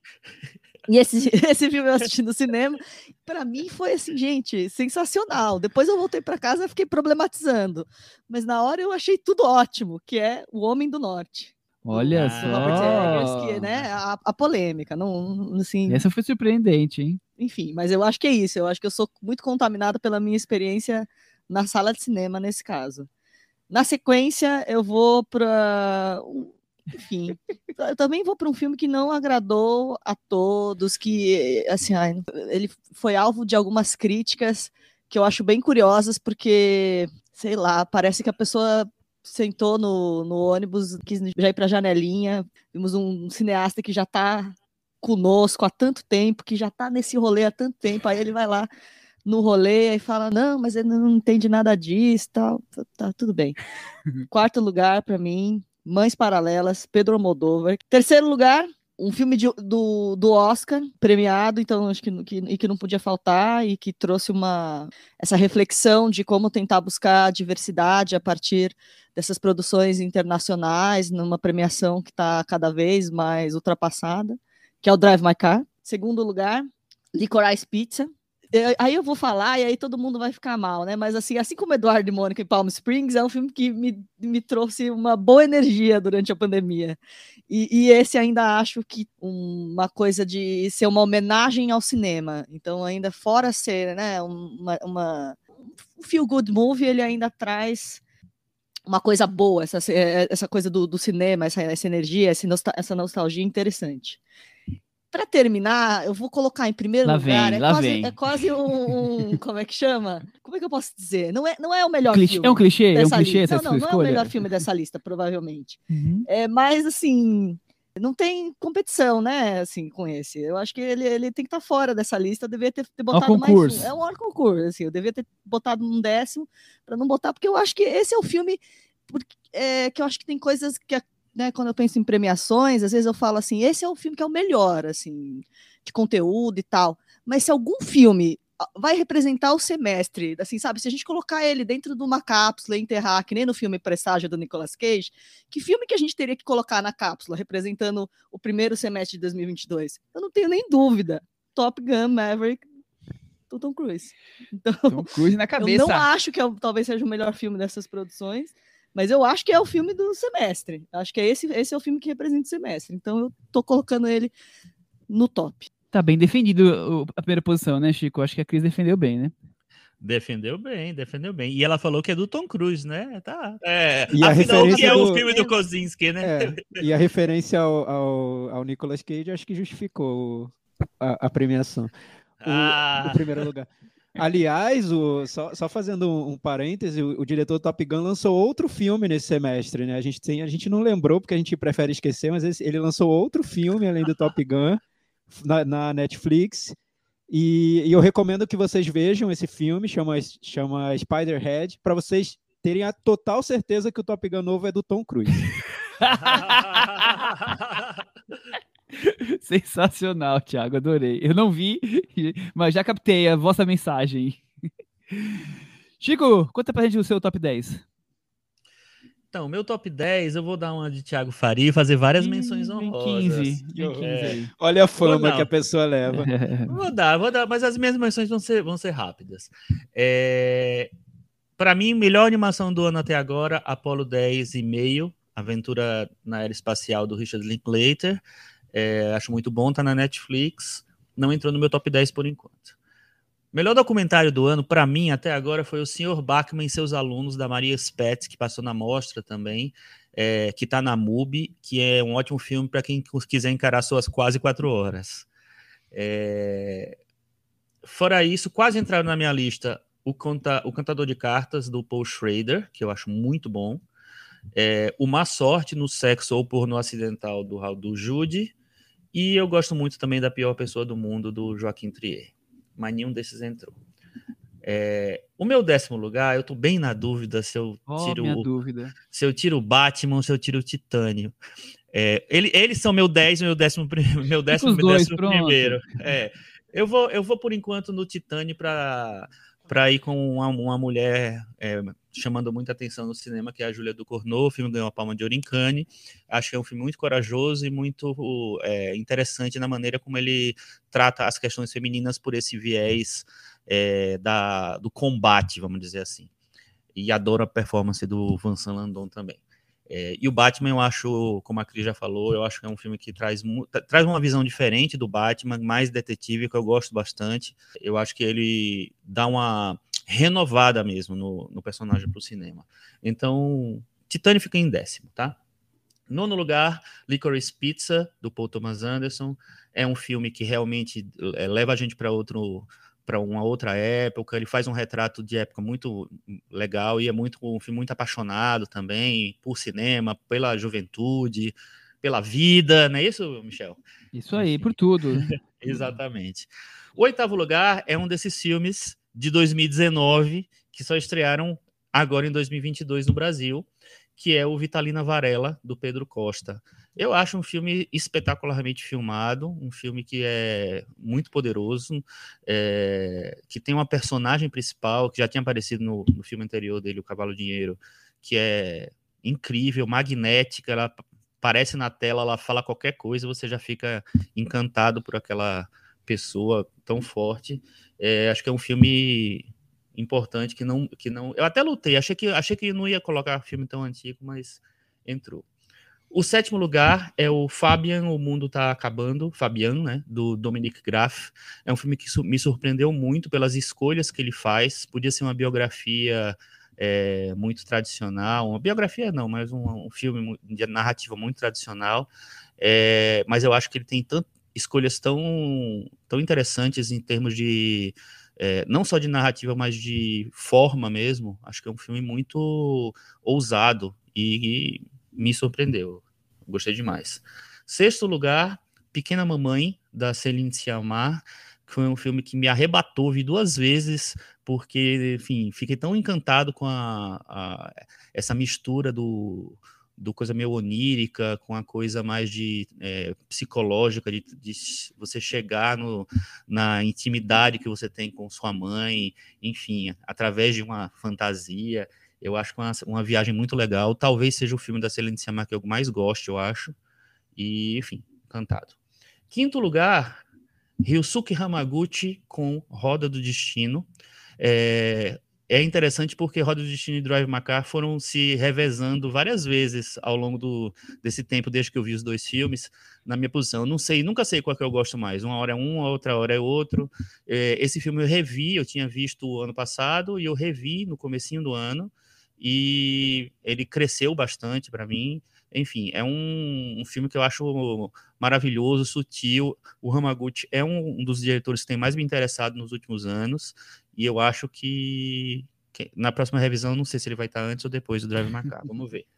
E esse, [laughs] esse filme eu assisti no cinema, para mim foi assim, gente, sensacional. Depois eu voltei para casa e fiquei problematizando, mas na hora eu achei tudo ótimo, que é O Homem do Norte. Olha Ah, do Robert Eggers, só. que, né, a, a polêmica, não- assim, Essa foi surpreendente, hein? enfim, mas eu acho que é isso. Eu acho que eu sou muito contaminada pela minha experiência na sala de cinema nesse caso. Na sequência, eu vou para. Enfim, eu também vou para um filme que não agradou a todos, que, assim, ele foi alvo de algumas críticas que eu acho bem curiosas, porque, sei lá, parece que a pessoa sentou no, no ônibus, quis já ir para a janelinha, vimos um cineasta que já está conosco há tanto tempo, que já tá nesse rolê há tanto tempo, aí ele vai lá no rolê e fala, não, mas ele não entende nada disso, tal, tá, tá, tudo bem. [laughs] Quarto lugar para mim, Mães Paralelas, Pedro Almodóvar. Terceiro lugar, um filme de- do, do Oscar, premiado, então acho que, que, e que não podia faltar, e que trouxe uma essa reflexão de como tentar buscar diversidade a partir dessas produções internacionais, numa premiação que está cada vez mais ultrapassada que é o Drive My Car. Segundo lugar, Licorice Pizza. Eu- aí eu vou falar e aí todo mundo vai ficar mal, né? Mas assim, assim como Eduardo e Mônica em Palm Springs, é um filme que me, me trouxe uma boa energia durante a pandemia. E, e esse ainda acho que uma coisa de ser uma homenagem ao cinema. Então, ainda fora ser né, uma, uma um feel good movie, ele ainda traz uma coisa boa, essa, essa coisa do, do cinema, essa, essa energia, essa nostalgia interessante. Para terminar, eu vou colocar em primeiro Lá lugar. vem, é, lá quase, vem. é quase um, um- [laughs] Como é que chama? Como é que eu posso dizer? Não é, não é o melhor Clichê- filme. é um clichê? É um clichê lista. Não, não, não é o melhor filme dessa lista, provavelmente. Uhum. É, mas assim, não tem competição, né? Assim, com esse. Eu acho que ele, ele tem que estar fora dessa lista. Eu devia ter, ter botado mais um. É um hora concurso, assim. Eu devia ter botado um décimo para não botar, porque eu acho que esse é o filme porque, é, que eu acho que tem coisas que, né, quando eu penso em premiações, às vezes eu falo assim, esse é o filme que é o melhor, assim, de conteúdo e tal. Mas se algum filme ah, vai representar o semestre, assim, sabe? Se a gente colocar ele dentro de uma cápsula e enterrar, que nem no filme Presságio do Nicolas Cage, que filme que a gente teria que colocar na cápsula, representando o primeiro semestre de 2022? Eu não tenho nem dúvida. Top Gun, Maverick, do Tom Cruise. [laughs] Então, Tom Cruise na eu cabeça. não acho que é o- talvez seja o melhor filme dessas produções, mas eu acho que é o filme do semestre. Acho que é esse, esse é o filme que representa o semestre. Então eu tô colocando ele no top. Tá bem defendido a primeira posição, né, Chico? Acho que a Cris defendeu bem, né? Defendeu bem, defendeu bem. E ela falou que é do Tom Cruise, né? Tá. É, E a afinal, o que referência é o do- filme do Kozinski, né? É, e a referência ao, ao, ao Nicolas Cage acho que justificou a, a premiação. O, Ah. o primeiro lugar. Aliás, o, só, só fazendo um, um parêntese, o, o diretor do Top Gun lançou outro filme nesse semestre, né? A gente, tem, a gente não lembrou porque a gente prefere esquecer, mas esse- ele lançou outro filme além do Top Gun [laughs] na, na Netflix. E, e eu recomendo que vocês vejam esse filme, chama, chama Spiderhead, para vocês terem a total certeza que o Top Gun novo é do Tom Cruise. [laughs] [laughs] Sensacional, Thiago, adorei. Eu não vi, [laughs] mas já captei a vossa mensagem. [laughs] Chico, conta pra gente o seu top 10. Então, meu top 10, eu vou dar uma de Thiago Faria e fazer várias menções honrosas. 15, vem 15 É. aí. Olha a fama que a pessoa leva. Vou dar, vou dar, mas as minhas menções vão ser, vão ser rápidas. É, para mim, melhor animação do ano até agora, Apollo 10 e meio, Aventura na Era Espacial do Richard Linklater. É, acho muito bom, tá na Netflix. Não entrou no meu top 10 por enquanto. Melhor documentário do ano, para mim, até agora, foi o Sr. Bachmann e seus alunos, da Maria Spetz, que passou na mostra também, é, que está na MUBI, que é um ótimo filme para quem quiser encarar suas quase quatro horas. É, Fora isso, quase entraram na minha lista o, conta, o Cantador de Cartas, do Paul Schrader, que eu acho muito bom. É, Má Sorte no Sexo ou Porno Acidental, do Raul do Jude. E eu gosto muito também da Pior Pessoa do Mundo, do Joaquim Trier. Mas nenhum desses entrou. É, o meu décimo lugar, eu tô bem na dúvida se eu tiro minha o dúvida. se eu tiro o Batman se eu tiro o Titânio. É, ele- eles são meu 10 e meu décimo, pri- [laughs] meu décimo, os dois, décimo pronto. primeiro. É, eu, vou, eu vou, por enquanto, no Titânio para para ir com uma, uma mulher é, chamando muita atenção no cinema, que é a Júlia Ducournau. O filme ganhou a Palma de Ouro em Cannes. Acho que é um filme muito corajoso e muito é, interessante na maneira como ele trata as questões femininas por esse viés é, da, do combate, vamos dizer assim. E adoro a performance do Vincent Landon também. É, e o Batman, eu acho, como a Cris já falou, eu acho que é um filme que traz, traz uma visão diferente do Batman, mais detetive, que eu gosto bastante. Eu acho que ele dá uma renovada mesmo no, no personagem para o cinema. Então, Titânio fica em décimo, tá? Nono lugar, Licorice Pizza, do Paul Thomas Anderson. É um filme que realmente é, leva a gente para outro para uma outra época, ele faz um retrato de época muito legal e é muito um filme muito apaixonado também por cinema, pela juventude, pela vida, não é isso, Michel? Isso aí, por tudo. [laughs] Exatamente. O oitavo lugar é um desses filmes de 2019 que só estrearam agora em 2022 no Brasil, que é o Vitalina Varela, do Pedro Costa. Eu acho um filme espetacularmente filmado, um filme que é muito poderoso, é, que tem uma personagem principal que já tinha aparecido no, no filme anterior dele, O Cavalo Dinheiro, que é incrível, magnética, ela aparece na tela, ela fala qualquer coisa, você já fica encantado por aquela pessoa tão forte. É, acho que é um filme importante que não, que não. Eu até lutei, achei que, achei que não ia colocar filme tão antigo, mas entrou. O sétimo lugar é o Fabian, O Mundo Tá Acabando, Fabian, né, do Dominic Graff. É um filme que me surpreendeu muito pelas escolhas que ele faz. Podia ser uma biografia é, muito tradicional, uma biografia não, mas um, um filme de narrativa muito tradicional. É, mas eu acho que ele tem tant, escolhas tão, tão interessantes em termos de é, não só de narrativa, mas de forma mesmo. Acho que é um filme muito ousado e, e me surpreendeu. Gostei demais. Sexto lugar, Pequena Mamãe, da Celine Sciamma, que foi um filme que me arrebatou, vi duas vezes, porque, enfim, fiquei tão encantado com a, a- essa mistura do, do coisa meio onírica, com a coisa mais de é, psicológica, de, de você chegar no, na intimidade que você tem com sua mãe, enfim, através de uma fantasia. Eu acho é uma, uma viagem muito legal. Talvez seja o filme da Celine Sciamma que eu mais gosto, eu acho. E, enfim, encantado. Quinto lugar, Ryusuke Hamaguchi com Roda do Destino. É, é interessante porque Roda do Destino e Drive My Car foram se revezando várias vezes ao longo do, desse tempo, desde que eu vi os dois filmes, na minha posição. Eu não sei, nunca sei qual que eu gosto mais. Uma hora é um, a outra hora é outro. É, esse filme eu revi, eu tinha visto ano passado e eu revi no comecinho do ano e ele cresceu bastante para mim. Enfim, é um, um filme que eu acho maravilhoso, sutil. O Hamaguchi é um, um dos diretores que tem mais me interessado nos últimos anos e eu acho que, que na próxima revisão, não sei se ele vai estar antes ou depois do Drive My Car, vamos ver. [laughs]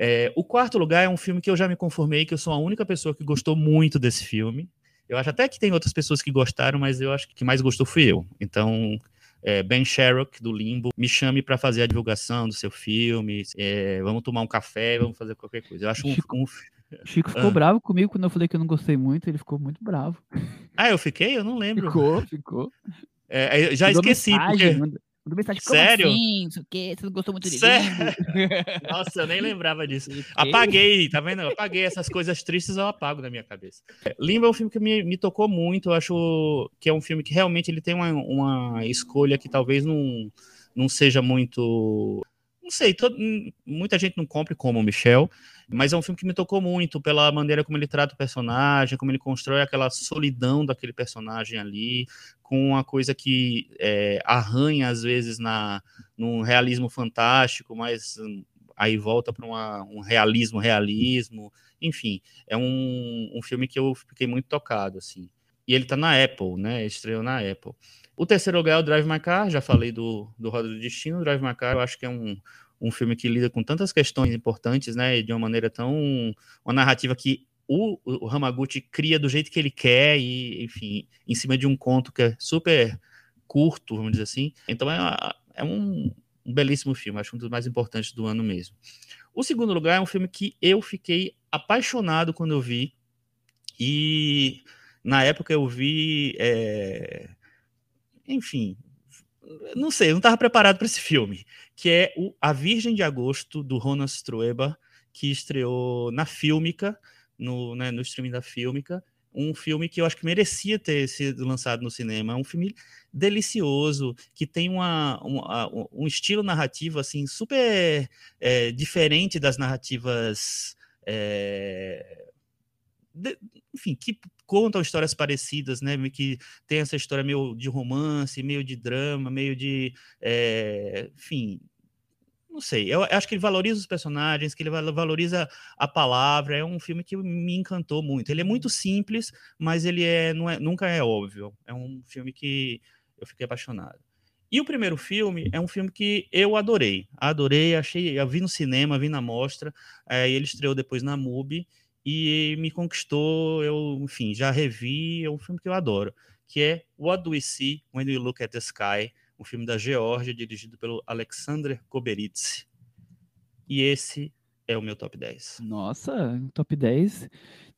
É, o quarto lugar é um filme que eu já me conformei que eu sou a única pessoa que gostou muito desse filme. Eu acho até que tem outras pessoas que gostaram, mas eu acho que quem mais gostou fui eu. Então, é, Ben Sherrock, do Limbo, me chame para fazer a divulgação do seu filme. é, vamos tomar um café, vamos fazer qualquer coisa. Eu acho um, um- Chico ficou Ah. bravo comigo quando eu falei que eu não gostei muito, ele ficou muito bravo. Ah, eu fiquei? Eu não lembro. Ficou, ficou. É, eu já Mandou esqueci, mensagem, porque. Mandou mensagem, como Sério? assim? Não sei o quê, você não gostou muito de Sério? [laughs] Nossa, eu nem lembrava [laughs] disso. Apaguei, tá vendo? Eu apaguei essas coisas tristes, eu apago da minha cabeça. Limbo é um filme que me, me tocou muito. Eu acho que é um filme que realmente ele tem uma, uma escolha que talvez não, não seja muito. Não sei, todo- muita gente não compre como o Michel, mas é um filme que me tocou muito pela maneira como ele trata o personagem, como ele constrói aquela solidão daquele personagem ali, com uma coisa que é, arranha às vezes na num realismo fantástico, mas hum, aí volta para um realismo, realismo, enfim, é um, um filme que eu fiquei muito tocado, assim. E ele tá na Apple, né? Estreou na Apple. O terceiro lugar é o Drive My Car, já falei do, do Roda do Destino. O Drive My Car eu acho que é um, um filme que lida com tantas questões importantes, né? E de uma maneira tão. Uma narrativa que o, o Hamaguchi cria do jeito que ele quer, e, enfim, em cima de um conto que é super curto, vamos dizer assim. Então é, é um, um belíssimo filme, acho um dos mais importantes do ano mesmo. O segundo lugar é um filme que eu fiquei apaixonado quando eu vi, e na época eu vi. é, Enfim, não sei, eu não estava preparado para esse filme, que é o A Virgem de Agosto, do Ronan Strueba, que estreou na Fílmica, no, né, no streaming da Fílmica, um filme que eu acho que merecia ter sido lançado no cinema. É um filme delicioso, que tem uma, uma- um estilo narrativo assim super é, diferente das narrativas. é, de- enfim, que contam histórias parecidas, né? Que tem essa história meio de romance, meio de drama, meio de. é, enfim. Não sei, eu acho que ele valoriza os personagens, que ele val- valoriza a palavra. É um filme que me encantou muito. Ele é muito simples, mas ele é, não é, nunca é óbvio. É um filme que eu fiquei apaixonado. E o primeiro filme é um filme que eu adorei. Adorei, achei, eu vi no cinema, vi na mostra. eh, ele estreou depois na MUBI e me conquistou. Eu, enfim, já revi. É um filme que eu adoro, que é What Do We See When We Look at the Sky, um filme da Geórgia, dirigido pelo Alexander Koberitz. E esse é o meu top 10. Nossa, top 10.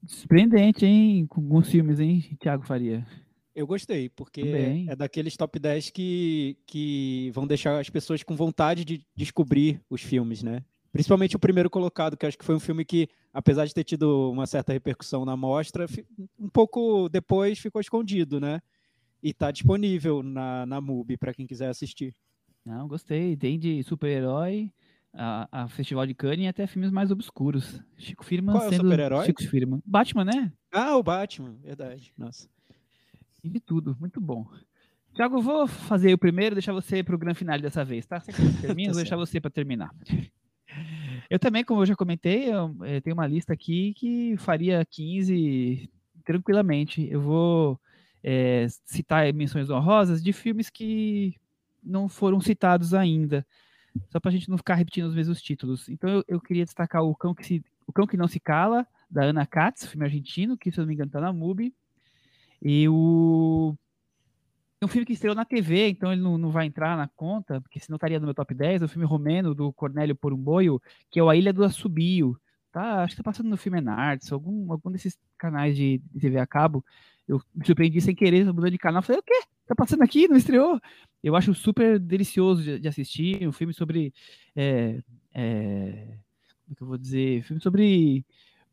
Surpreendente, hein? Com alguns filmes, hein, Thiago Faria? Eu gostei, porque Também. é daqueles top 10 que, que vão deixar as pessoas com vontade de descobrir os filmes, né? Principalmente o primeiro colocado, que acho que foi um filme que, apesar de ter tido uma certa repercussão na mostra, um pouco depois ficou escondido, né? E tá disponível na, na MUBI para quem quiser assistir. Não, gostei. Tem de super-herói, a, a Festival de Cannes e até filmes mais obscuros. Chico Firman Qual é o sendo super-herói? Chico Firman. Batman, né? Ah, o Batman, verdade. Nossa. E de tudo, muito bom. Tiago, vou fazer o primeiro, deixar você para o grande final dessa vez, tá? Você [laughs] termina, Tá vou deixar você para terminar. Eu também, como eu já comentei, eu, eh, tenho uma lista aqui que faria 15 tranquilamente. Eu vou eh, citar menções honrosas de filmes que não foram citados ainda, só para a gente não ficar repetindo os mesmos títulos. Então eu, eu queria destacar o Cão que se, o Cão que não se cala da Ana Katz, filme argentino, que se eu não me engano está na MUBI. E o. Um filme que estreou na TV, então ele não, não vai entrar na conta, porque senão estaria no meu top 10. O filme romeno do Cornélio Porumboio, que é A Ilha do Assobio. Tá, acho que tá passando no filme Enarts, algum, algum desses canais de, de TV a cabo. Eu me surpreendi sem querer, mudando de canal. Falei, o quê? Tá passando aqui? Não estreou? Eu acho super delicioso de, de assistir. Um filme sobre. é, é, como que eu vou dizer? Filme sobre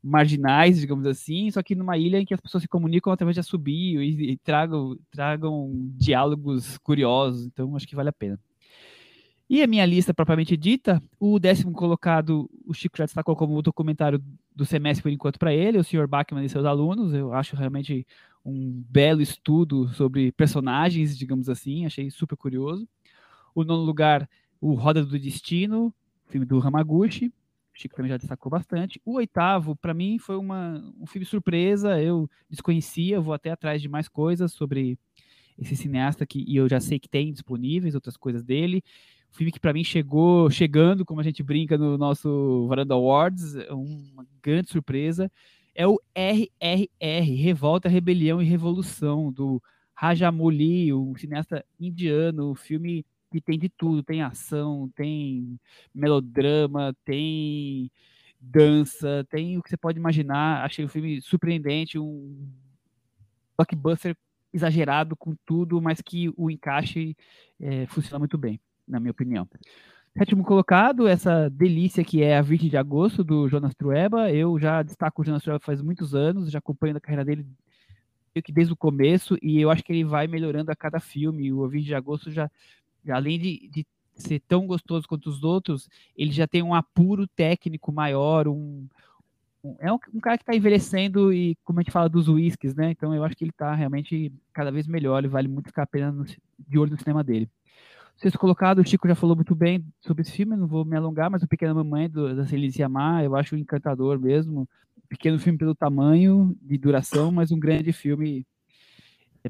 marginais, digamos assim, só que numa ilha em que as pessoas se comunicam através de assobio e, e tragam, tragam diálogos curiosos, então acho que vale a pena. E a minha lista propriamente dita, o décimo colocado, o Chico já destacou como o documentário do semestre por enquanto para ele, o Sr. Bachmann e seus alunos, eu acho realmente um belo estudo sobre personagens, digamos assim, achei super curioso. O nono lugar, o Roda do Destino, filme do Hamaguchi, Chico também já destacou bastante. O oitavo, para mim, foi uma, um filme surpresa. Eu desconhecia, vou até atrás de mais coisas sobre esse cineasta que e eu já sei que tem disponíveis outras coisas dele. Um filme que para mim chegou chegando, como a gente brinca no nosso Varanda Awards, é uma grande surpresa. É o RRR, Revolta, Rebelião e Revolução, do Rajamouli, um cineasta indiano, um filme que tem de tudo, tem ação, tem melodrama, tem dança, tem o que você pode imaginar. Achei o filme surpreendente, um blockbuster exagerado com tudo, mas que o encaixe é, funciona muito bem, na minha opinião. Sétimo colocado, essa delícia que é a Virgem de Agosto, do Jonas Trueba. Eu já destaco o Jonas Trueba faz muitos anos, já acompanho a carreira dele que desde o começo, e eu acho que ele vai melhorando a cada filme. O Virgem de Agosto já além de, de ser tão gostoso quanto os outros, ele já tem um apuro técnico maior, um, é um, um, cara que está envelhecendo e, como a gente fala dos whiskies, né? Então eu acho que ele está realmente cada vez melhor e vale muito ficar a pena no, de olho no cinema dele. Sexto colocado, o Chico já falou muito bem sobre esse filme, não vou me alongar, mas o Pequena Mamãe do, da Celícia Amar, eu acho encantador mesmo. Pequeno filme pelo tamanho, de duração, mas um grande filme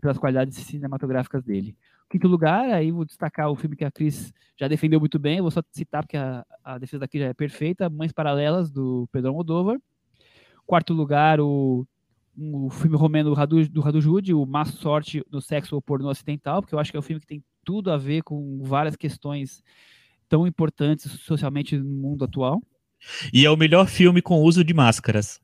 pelas qualidades cinematográficas dele. Quinto lugar, aí vou destacar o filme que a Cris já defendeu muito bem, vou só citar porque a, a defesa daqui já é perfeita, Mães Paralelas, do Pedro Almodóvar. Quarto lugar, o, o filme romeno do Radu, Jude, o Má Sorte no Sexo ou Ocidental, porque eu acho que é um filme que tem tudo a ver com várias questões tão importantes socialmente no mundo atual. E é o melhor filme com uso de máscaras.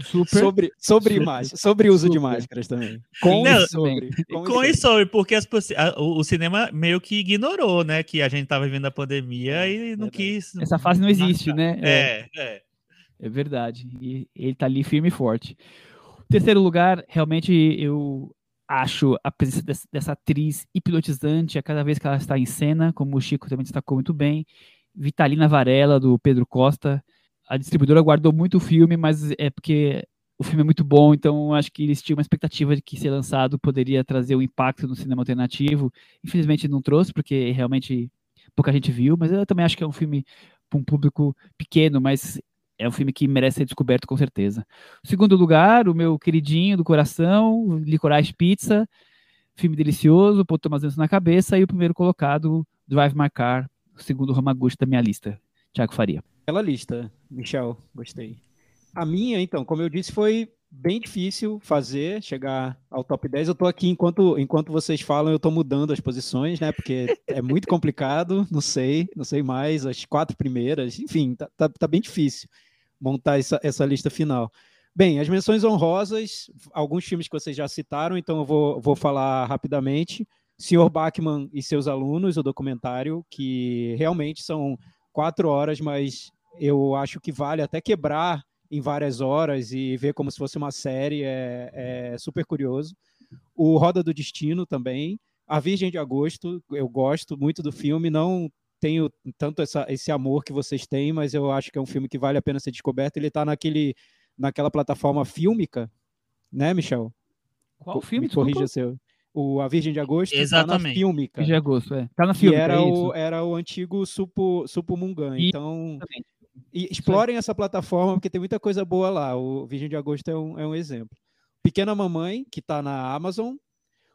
Super. Sobre, sobre, super, sobre uso super. de máscaras também. Com Não, e sobre. Com, com e sobre, porque as, a, o, o, cinema meio que ignorou, né? Que a gente estava vivendo a pandemia e não quis. Essa fase não existe, né? É, é. É verdade. E ele tá ali firme e forte. Terceiro lugar, realmente eu acho a presença dessa, dessa atriz hipnotizante a cada vez que ela está em cena, como o Chico também destacou muito bem. Vitalina Varela, do Pedro Costa a distribuidora guardou muito o filme, mas é porque o filme é muito bom, então acho que eles tinham uma expectativa de que ser lançado poderia trazer um impacto no cinema alternativo. Infelizmente não trouxe, porque realmente pouca gente viu, mas eu também acho que é um filme para um público pequeno, mas é um filme que merece ser descoberto com certeza. Segundo lugar, o meu queridinho do coração, Licorice Pizza, filme delicioso, pôr Thomas Anderson na cabeça, e o primeiro colocado, Drive My Car, o segundo Ramaguchi da minha lista, Tiago Faria. Bela lista, Michel, gostei. A minha, então, como eu disse, foi bem difícil fazer, chegar ao top 10. Eu estou aqui enquanto, enquanto vocês falam, eu estou mudando as posições, né? Porque é muito complicado, não sei, não sei mais, as quatro primeiras, enfim, tá, tá, tá bem difícil montar essa, essa lista final. Bem, as menções honrosas, alguns filmes que vocês já citaram, então eu vou, vou falar rapidamente. Senhor Bachmann e seus alunos, o documentário, que realmente são quatro horas, mas eu acho que vale até quebrar em várias horas e ver como se fosse uma série, é, é super curioso. O Roda do Destino também. A Virgem de Agosto, eu gosto muito do filme, não tenho tanto essa, esse amor que vocês têm, mas eu acho que é um filme que vale a pena ser descoberto. Ele está naquele, naquela plataforma fílmica, né, Michel? Qual filme? Me corrija seu o A Virgem de Agosto Exatamente. tá na Fílmica. Virgem de Agosto, é. Tá na Fílmica, era, é o, era o antigo Supo, Supo Mungan. Então, e explorem essa plataforma, porque tem muita coisa boa lá. O Virgem de Agosto é um, é um exemplo. Pequena Mamãe, que está na Amazon.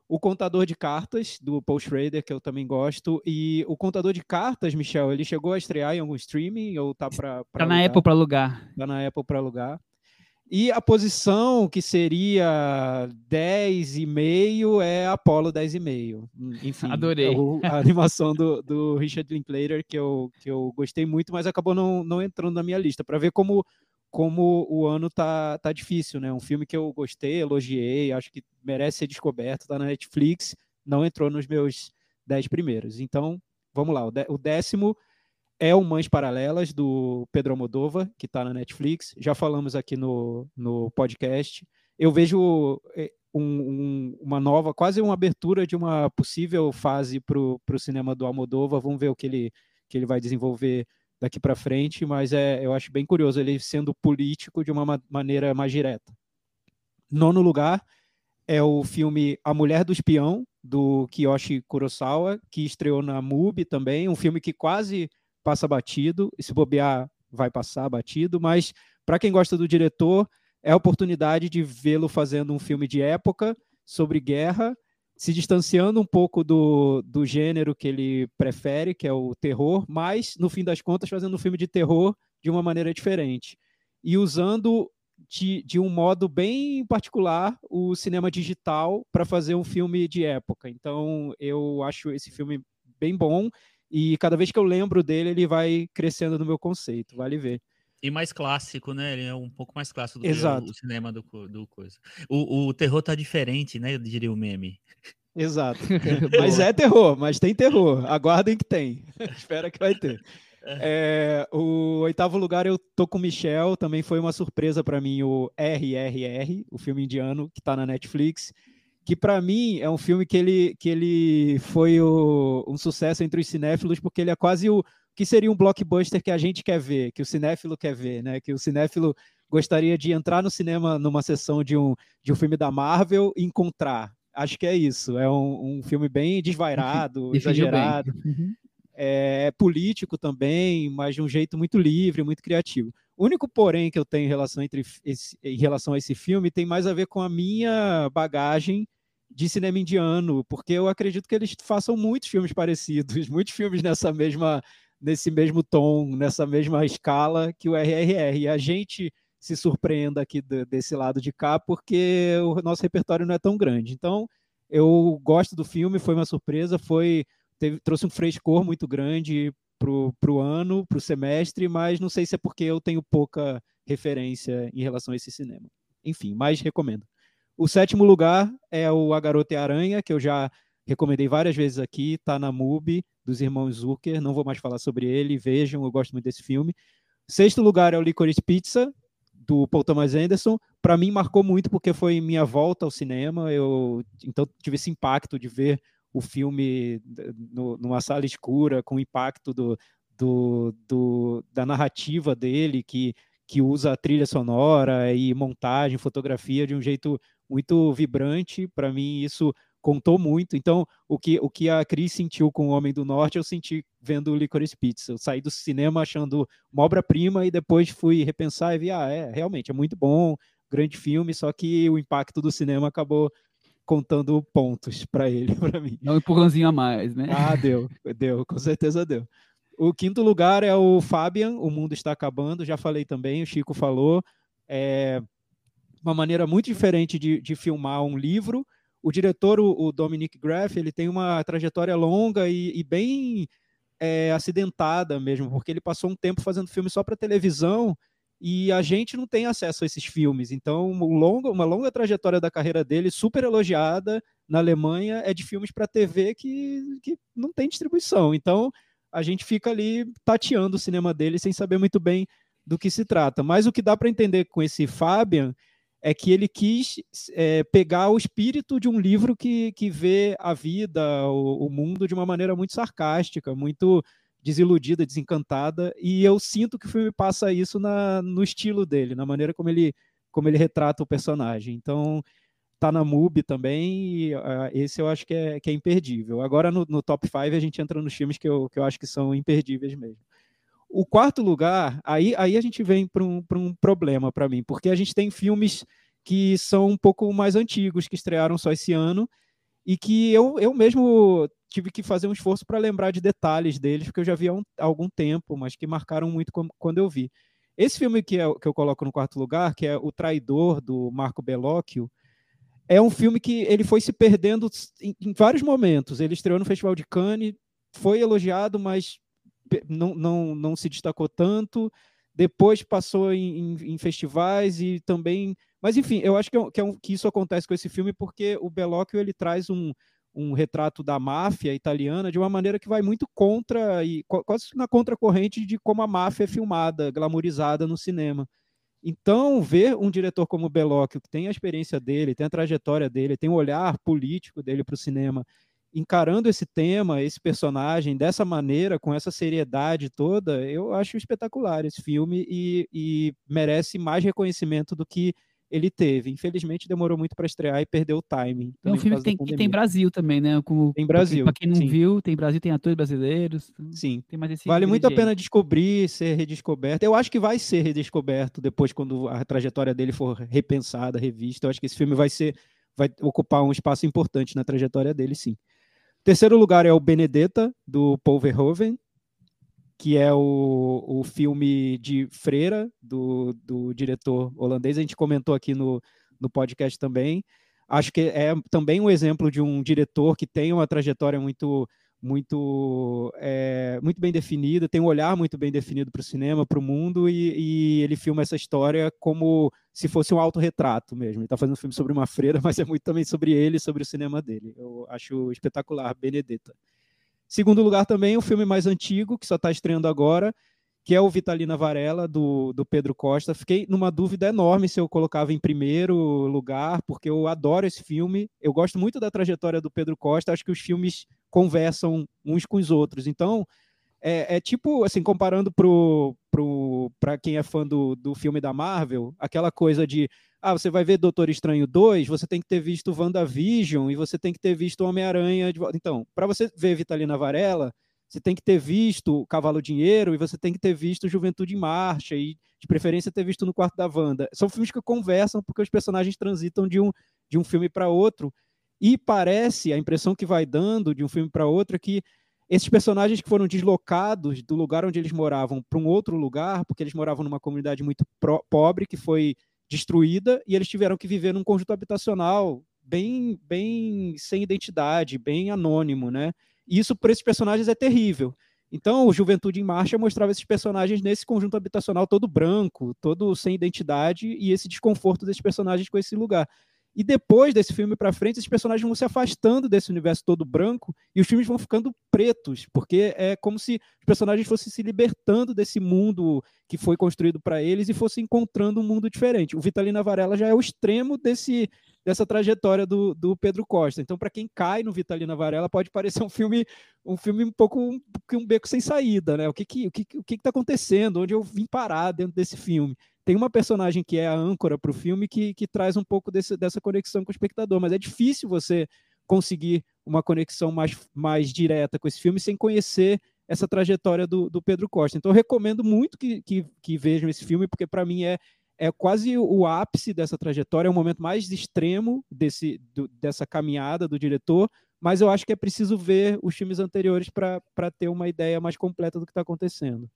O Contador de Cartas, do Paul Schrader, que eu também gosto. E o Contador de Cartas, Michel, ele chegou a estrear em algum streaming ou tá para Tá na Apple para alugar. Tá na Apple para alugar. E a posição que seria 10,5 é Apollo 10,5. Enfim, Adorei. É a animação do, do Richard Linklater, que eu, que eu gostei muito, mas acabou não, não entrando na minha lista, para ver como, como o ano tá, tá difícil, né? Um filme que eu gostei, elogiei, acho que merece ser descoberto, tá na Netflix, não entrou nos meus 10 primeiros. Então, vamos lá, o décimo é o Mães Paralelas, do Pedro Almodova, que está na Netflix. Já falamos aqui no, no podcast. Eu vejo é, um, um, uma nova, quase uma abertura de uma possível fase para o cinema do Almodova. Vamos ver o que ele, que ele vai desenvolver daqui para frente, mas é, eu acho bem curioso ele sendo político de uma ma maneira mais direta. Nono lugar é o filme A Mulher do Espião, do Kiyoshi Kurosawa, que estreou na MUBI também, um filme que quase passa batido, e se bobear, vai passar batido, mas para quem gosta do diretor, é a oportunidade de vê-lo fazendo um filme de época sobre guerra, se distanciando um pouco do, do gênero que ele prefere, que é o terror, mas, no fim das contas, fazendo um filme de terror de uma maneira diferente. E usando de, de um modo bem particular o cinema digital para fazer um filme de época. Então, eu acho esse filme bem bom e cada vez que eu lembro dele, ele vai crescendo no meu conceito, vale ver. E mais clássico, né? Ele é um pouco mais clássico do Exato. que o, cinema do, do coisa. O, o terror tá diferente, né? Diria o meme. Exato. [laughs] [laughs] mas é terror, mas tem terror. Aguardem que tem. [laughs] Espera que vai ter. É, o oitavo lugar eu tô com o Michel, também foi uma surpresa para mim o RRR, o filme indiano que tá na Netflix, que para mim é um filme que ele, que ele foi o- um sucesso entre os cinéfilos porque ele é quase o que seria um blockbuster que a gente quer ver, que o cinéfilo quer ver, né? Que o cinéfilo gostaria de entrar no cinema numa sessão de um, de um filme da Marvel e encontrar. Acho que é isso. É um, um filme bem desvairado, exagerado Uhum. é político também, mas de um jeito muito livre, muito criativo. O único porém que eu tenho em relação, entre esse- em relação a esse filme tem mais a ver com a minha bagagem de cinema indiano, porque eu acredito que eles façam muitos filmes parecidos, [laughs] muitos filmes nessa mesma nesse mesmo tom, nessa mesma escala que o RRR. E a gente se surpreenda aqui de- desse lado de cá, porque o nosso repertório não é tão grande. Então, eu gosto do filme, foi uma surpresa, foi teve- trouxe um frescor muito grande pro, pro ano, pro semestre, mas não sei se é porque eu tenho pouca referência em relação a esse cinema. Enfim, mas recomendo. O sétimo lugar é o A Garota e a Aranha, que eu já recomendei várias vezes aqui, tá na MUBI, dos irmãos Zucker, não vou mais falar sobre ele, vejam, eu gosto muito desse filme. Sexto lugar é o Licorice Pizza, do Paul Thomas Anderson. Para mim marcou muito porque foi minha volta ao cinema, eu então tive esse impacto de ver o filme no, numa sala escura, com o impacto do, do, do, da narrativa dele, que, que usa a trilha sonora e montagem, fotografia de um jeito muito vibrante. Para mim, isso contou muito. Então, o que, o que a Cris sentiu com o Homem do Norte, eu senti vendo o Licorice Pizza. Eu saí do cinema achando uma obra-prima e depois fui repensar e vi, ah, é, realmente, é muito bom, grande filme, só que o impacto do cinema acabou contando pontos para ele, [laughs] para mim. É um empurrãozinho a mais, né? Ah, deu, deu, com certeza deu. O quinto lugar é o Fabian, O Mundo Está Acabando, já falei também, o Chico falou. É uma maneira muito diferente de, de filmar um livro. O diretor, o, o Dominic Graff, ele tem uma trajetória longa e, e bem é, acidentada mesmo, porque ele passou um tempo fazendo filme só para televisão e a gente não tem acesso a esses filmes. Então, um longa, uma longa trajetória da carreira dele, super elogiada na Alemanha, é de filmes para TV que, que não tem distribuição. Então, a gente fica ali tateando o cinema dele sem saber muito bem do que se trata. Mas o que dá para entender com esse Fabian é que ele quis é, pegar o espírito de um livro que, que vê a vida, o, o mundo de uma maneira muito sarcástica, muito desiludida, desencantada, e eu sinto que o filme passa isso na, no estilo dele, na maneira como ele, como ele retrata o personagem. Então, tá na MUBI também, e uh, esse eu acho que é, que é imperdível. Agora, no, no top 5, a gente entra nos filmes que eu, que eu acho que são imperdíveis mesmo. O quarto lugar, aí, aí a gente vem para um, um problema para mim, porque a gente tem filmes que são um pouco mais antigos, que estrearam só esse ano, e que eu, eu mesmo tive que fazer um esforço para lembrar de detalhes deles, porque eu já vi há, um, há algum tempo, mas que marcaram muito quando eu vi. Esse filme que, é, que eu coloco no quarto lugar, que é O Traidor, do Marco Bellocchio, é um filme que ele foi se perdendo em, em vários momentos. Ele estreou no Festival de Cannes, foi elogiado, mas não, não, não se destacou tanto. Depois passou em, em, em festivais e também. Mas, enfim, eu acho que, é, que, é um, que, isso acontece com esse filme porque o Bellocchio ele traz um, um retrato da máfia italiana de uma maneira que vai muito contra, e quase na contracorrente de como a máfia é filmada, glamourizada no cinema. Então, ver um diretor como o Bellocchio, que tem a experiência dele, tem a trajetória dele, tem o olhar político dele para o cinema, encarando esse tema, esse personagem dessa maneira, com essa seriedade toda, eu acho espetacular esse filme e, e merece mais reconhecimento do que ele teve. Infelizmente demorou muito para estrear e perdeu o timing. É um filme que tem, que tem, Brasil também, né? Como, tem Brasil. Para quem não sim. viu, tem Brasil, tem atores brasileiros. Sim. Tem mais esse vale muito a pena descobrir, ser redescoberto. Eu acho que vai ser redescoberto depois quando a trajetória dele for repensada, revista. Eu acho que esse filme vai ser vai ocupar um espaço importante na trajetória dele, sim. Terceiro lugar é o Benedetta, do Paul Verhoeven, que é o, o filme de Freira, do, do diretor holandês. A gente comentou aqui no, no podcast também. Acho que é também um exemplo de um diretor que tem uma trajetória muito, muito é, muito bem definida, tem um olhar muito bem definido para o cinema, para o mundo, e, e, ele filma essa história como se fosse um autorretrato mesmo. Ele está fazendo um filme sobre uma freira, [laughs] mas é muito também sobre ele, sobre o cinema dele. Eu acho espetacular, Benedetta. Segundo lugar também, o filme mais antigo, que só está estreando agora, que é o Vitalina Varela, do, do Pedro Costa. Fiquei numa dúvida enorme se eu colocava em primeiro lugar, porque eu adoro esse filme. Eu gosto muito da trajetória do Pedro Costa, acho que os filmes conversam uns com os outros. Então, é, é tipo, assim, comparando para pro, pro, quem é fã do, do filme da Marvel, aquela coisa de ah, você vai ver Doutor Estranho 2, você tem que ter visto WandaVision e você tem que ter visto Homem-Aranha de. Então, para você ver Vitalina Varela, você tem que ter visto Cavalo Dinheiro e você tem que ter visto Juventude em Marcha e, de preferência, ter visto No Quarto da Wanda. São filmes que conversam porque os personagens transitam de um, de um filme para outro e parece, a impressão que vai dando de um filme para outro é que esses personagens que foram deslocados do lugar onde eles moravam para um outro lugar, porque eles moravam numa comunidade muito pobre que foi destruída e eles tiveram que viver num conjunto habitacional bem, bem sem identidade, bem anônimo, né? E isso para esses personagens é terrível. Então, o Juventude em Marcha mostrava esses personagens nesse conjunto habitacional todo branco, todo sem identidade e esse desconforto desses personagens com esse lugar. E depois desse filme para frente, esses personagens vão se afastando desse universo todo branco e os filmes vão ficando pretos, porque é como se os personagens fossem se libertando desse mundo que foi construído para eles e fossem encontrando um mundo diferente. O Vitalina Varela já é o extremo desse dessa trajetória do, do Pedro Costa. Então, para quem cai no Vitalina Varela, pode parecer um filme um filme um pouco um, um beco sem saída, né? O que que o que o que está acontecendo? Onde eu vim parar dentro desse filme? Tem uma personagem que é a âncora para o filme que, que traz um pouco desse, dessa conexão com o espectador, mas é difícil você conseguir uma conexão mais, mais direta com esse filme sem conhecer essa trajetória do, do Pedro Costa. Então, recomendo muito que, que, que vejam esse filme, porque para mim é, é quase o ápice dessa trajetória, é o momento mais extremo desse, do, dessa caminhada do diretor, mas eu acho que é preciso ver os filmes anteriores para ter uma ideia mais completa do que está acontecendo.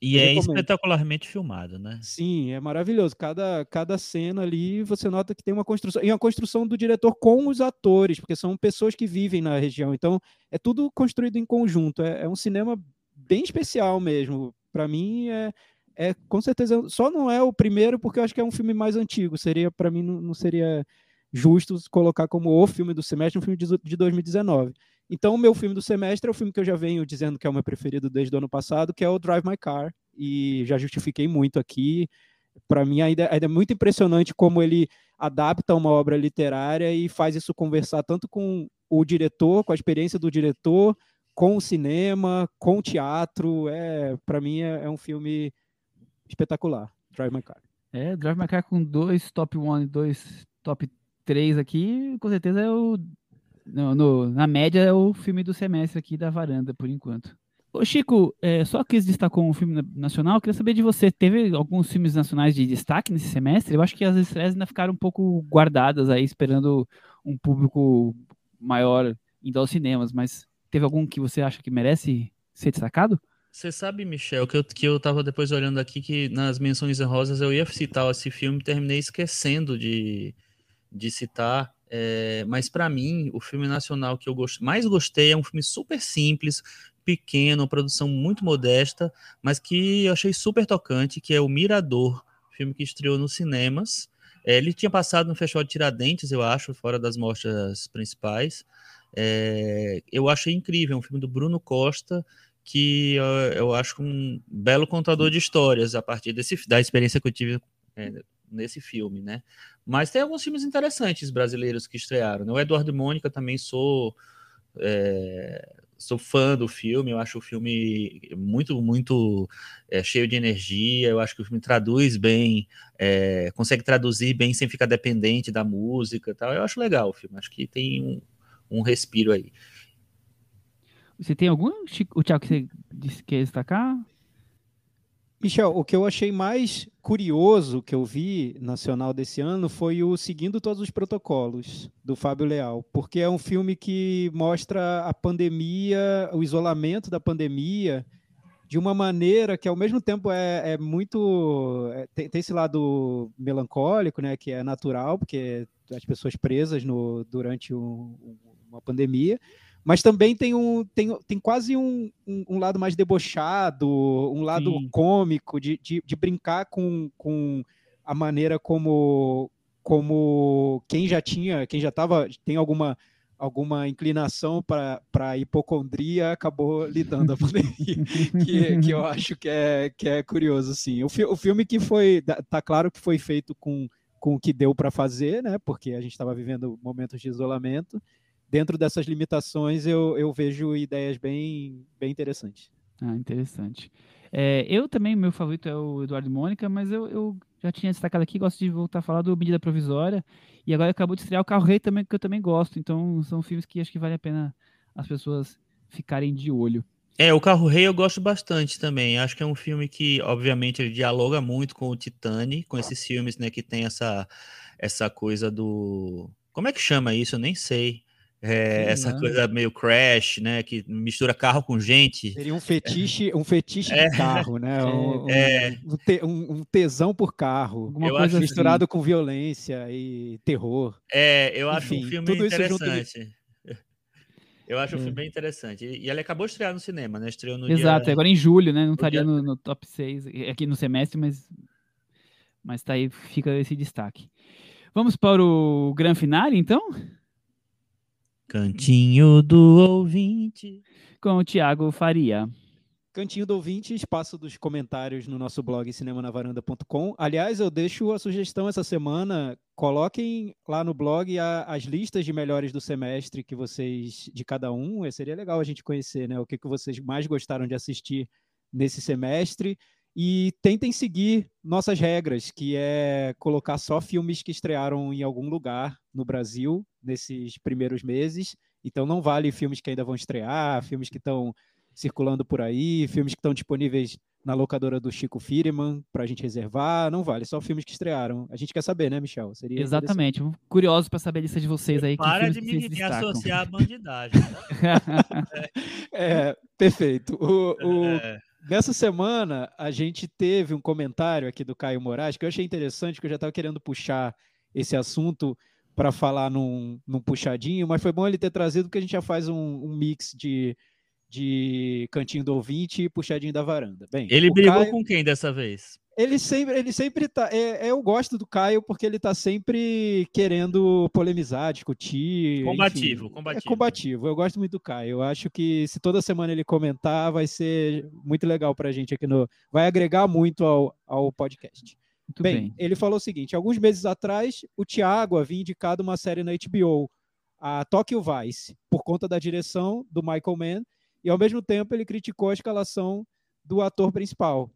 E é espetacularmente filmado, né? Sim, é maravilhoso. Cada, cada cena ali você nota que tem uma construção. E uma construção do diretor com os atores, porque são pessoas que vivem na região. Então, é tudo construído em conjunto. É, é um cinema bem especial mesmo. Para mim, é, é com certeza só não é o primeiro porque eu acho que é um filme mais antigo. Seria para mim não, não, seria justo colocar como o filme do semestre um filme de, de 2019. Então o meu filme do semestre é o filme que eu já venho dizendo que é o meu preferido desde o ano passado, que é o Drive My Car e já justifiquei muito aqui. Para mim ainda, ainda é muito impressionante como ele adapta uma obra literária e faz isso conversar tanto com o diretor, com a experiência do diretor, com o cinema, com o teatro. É, para mim é, é um filme espetacular. Drive My Car. É, Drive My Car com dois top 1 e dois top 3 aqui, com certeza é o. No, no, na média é o filme do semestre aqui da varanda, por enquanto. Ô Chico, é, só que destacou um filme nacional, queria saber de você, teve alguns filmes nacionais de destaque nesse semestre? Eu acho que as estreias ainda ficaram um pouco guardadas aí, esperando um público maior indo aos cinemas, mas teve algum que você acha que merece ser destacado? Você sabe, Michel, que eu, que eu tava depois olhando aqui que nas menções rosas eu ia citar esse filme terminei esquecendo de, de citar. É, mas para mim, o filme nacional que eu gost, mais gostei é um filme super simples, pequeno, uma produção muito modesta, mas que eu achei super tocante, que é o Mirador, filme que estreou nos cinemas. É, ele tinha passado no Festival de Tiradentes, eu acho, fora das mostras principais. É, eu achei incrível, é um filme do Bruno Costa, que eu, eu acho um belo contador de histórias a partir desse, da experiência que eu tive é, nesse filme, né? Mas tem alguns filmes interessantes brasileiros que estrearam. Né? O Eduardo Mônica também sou é, sou fã do filme. Eu acho o filme muito muito é, cheio de energia. Eu acho que o filme traduz bem, é, consegue traduzir bem sem ficar dependente da música, tal. Eu acho legal o filme. Acho que tem um, um respiro aí. Você tem algum, o Thiago, que você quer destacar? Michel, o que eu achei mais curioso que eu vi nacional desse ano foi o Seguindo Todos os Protocolos, do Fábio Leal, porque é um filme que mostra a pandemia, o isolamento da pandemia, de uma maneira que ao mesmo tempo é, é muito. É, tem, tem, esse lado melancólico, né, que é natural, porque as pessoas presas no, durante um, uma pandemia, mas também tem um tem, tem quase um, um, um lado mais debochado, um lado Sim. cômico de, de, de brincar com, com a maneira como como quem já tinha, quem já estava tem alguma alguma inclinação para hipocondria acabou lidando a pandemia, [laughs] que, que eu acho que é, que é curioso assim. O, fi, o filme que foi tá claro que foi feito com com o que deu para fazer, né? Porque a gente estava vivendo momentos de isolamento. Dentro dessas limitações, eu, eu vejo ideias bem, bem interessantes. Ah, interessante. É, eu também, meu favorito é o Eduardo e Mônica, mas eu, eu já tinha destacado aqui, gosto de voltar a falar do Medida Provisória, e agora acabou de estrear o Carro Rei também, que eu também gosto, então são filmes que acho que vale a pena as pessoas ficarem de olho. É, o Carro Rei eu gosto bastante também. Acho que é um filme que, obviamente, ele dialoga muito com o Titanic, com esses filmes, né, que tem essa, essa coisa do. Como é que chama isso? Eu nem sei. É, Sei essa lá. coisa meio crash, né? Que mistura carro com gente. Seria um fetiche, um fetiche É. de carro, né? [laughs] Um, um- É. um te- um- um tesão por carro. Alguma Eu coisa acho assim. misturado com violência e terror. É, eu acho um Enfim, filme tudo isso junto interessante. [laughs] Eu acho um É. filme bem interessante. E e ele acabou de estrear no cinema, né? Estreou no Exato, dia... agora em julho, né? Não estaria dia- no, no top 6, aqui no semestre, mas, mas tá aí, fica esse destaque. Vamos para o Gran Finale, então? Cantinho do ouvinte. Com o Thiago Faria. Cantinho do ouvinte, espaço dos comentários no nosso blog cinemanavaranda.com. Aliás, eu deixo a sugestão essa semana, coloquem lá no blog a- as listas de melhores do semestre que vocês, de cada um, Eh, seria legal a gente conhecer, né? O que, que vocês mais gostaram de assistir nesse semestre. E tentem seguir nossas regras, que é colocar só filmes que estrearam em algum lugar no Brasil nesses primeiros meses. Então não vale filmes que ainda vão estrear, filmes que estão circulando por aí, filmes que estão disponíveis na locadora do Chico Firman para a gente reservar, não vale, só filmes que estrearam. A gente quer saber, né, Michel? Seria Exatamente. Curiosos para saber a lista de vocês aí. Para de me, associar à bandidagem. [laughs] É, perfeito. O, o- É, Nessa semana, a gente teve um comentário aqui do Caio Moraes que eu achei interessante, que eu já estava querendo puxar esse assunto para falar num, num puxadinho, mas foi bom ele ter trazido, porque a gente já faz um, um mix de, de cantinho do ouvinte e puxadinho da varanda. Bem, Ele brigou Caio- com quem dessa vez? Ele sempre, ele sempre tá. é- é, eu gosto do Caio porque ele tá sempre querendo polemizar, discutir. Combativo, enfim, combativo. É combativo. Eu gosto muito do Caio. Eu acho que se toda semana ele comentar, vai ser muito legal pra gente aqui no. Vai agregar muito ao, ao podcast. Muito bem, bem. ele falou o seguinte: alguns meses atrás, o Thiago havia indicado uma série na HBO, a Tokyo Vice, por conta da direção do Michael Mann, e ao mesmo tempo ele criticou a escalação do ator principal,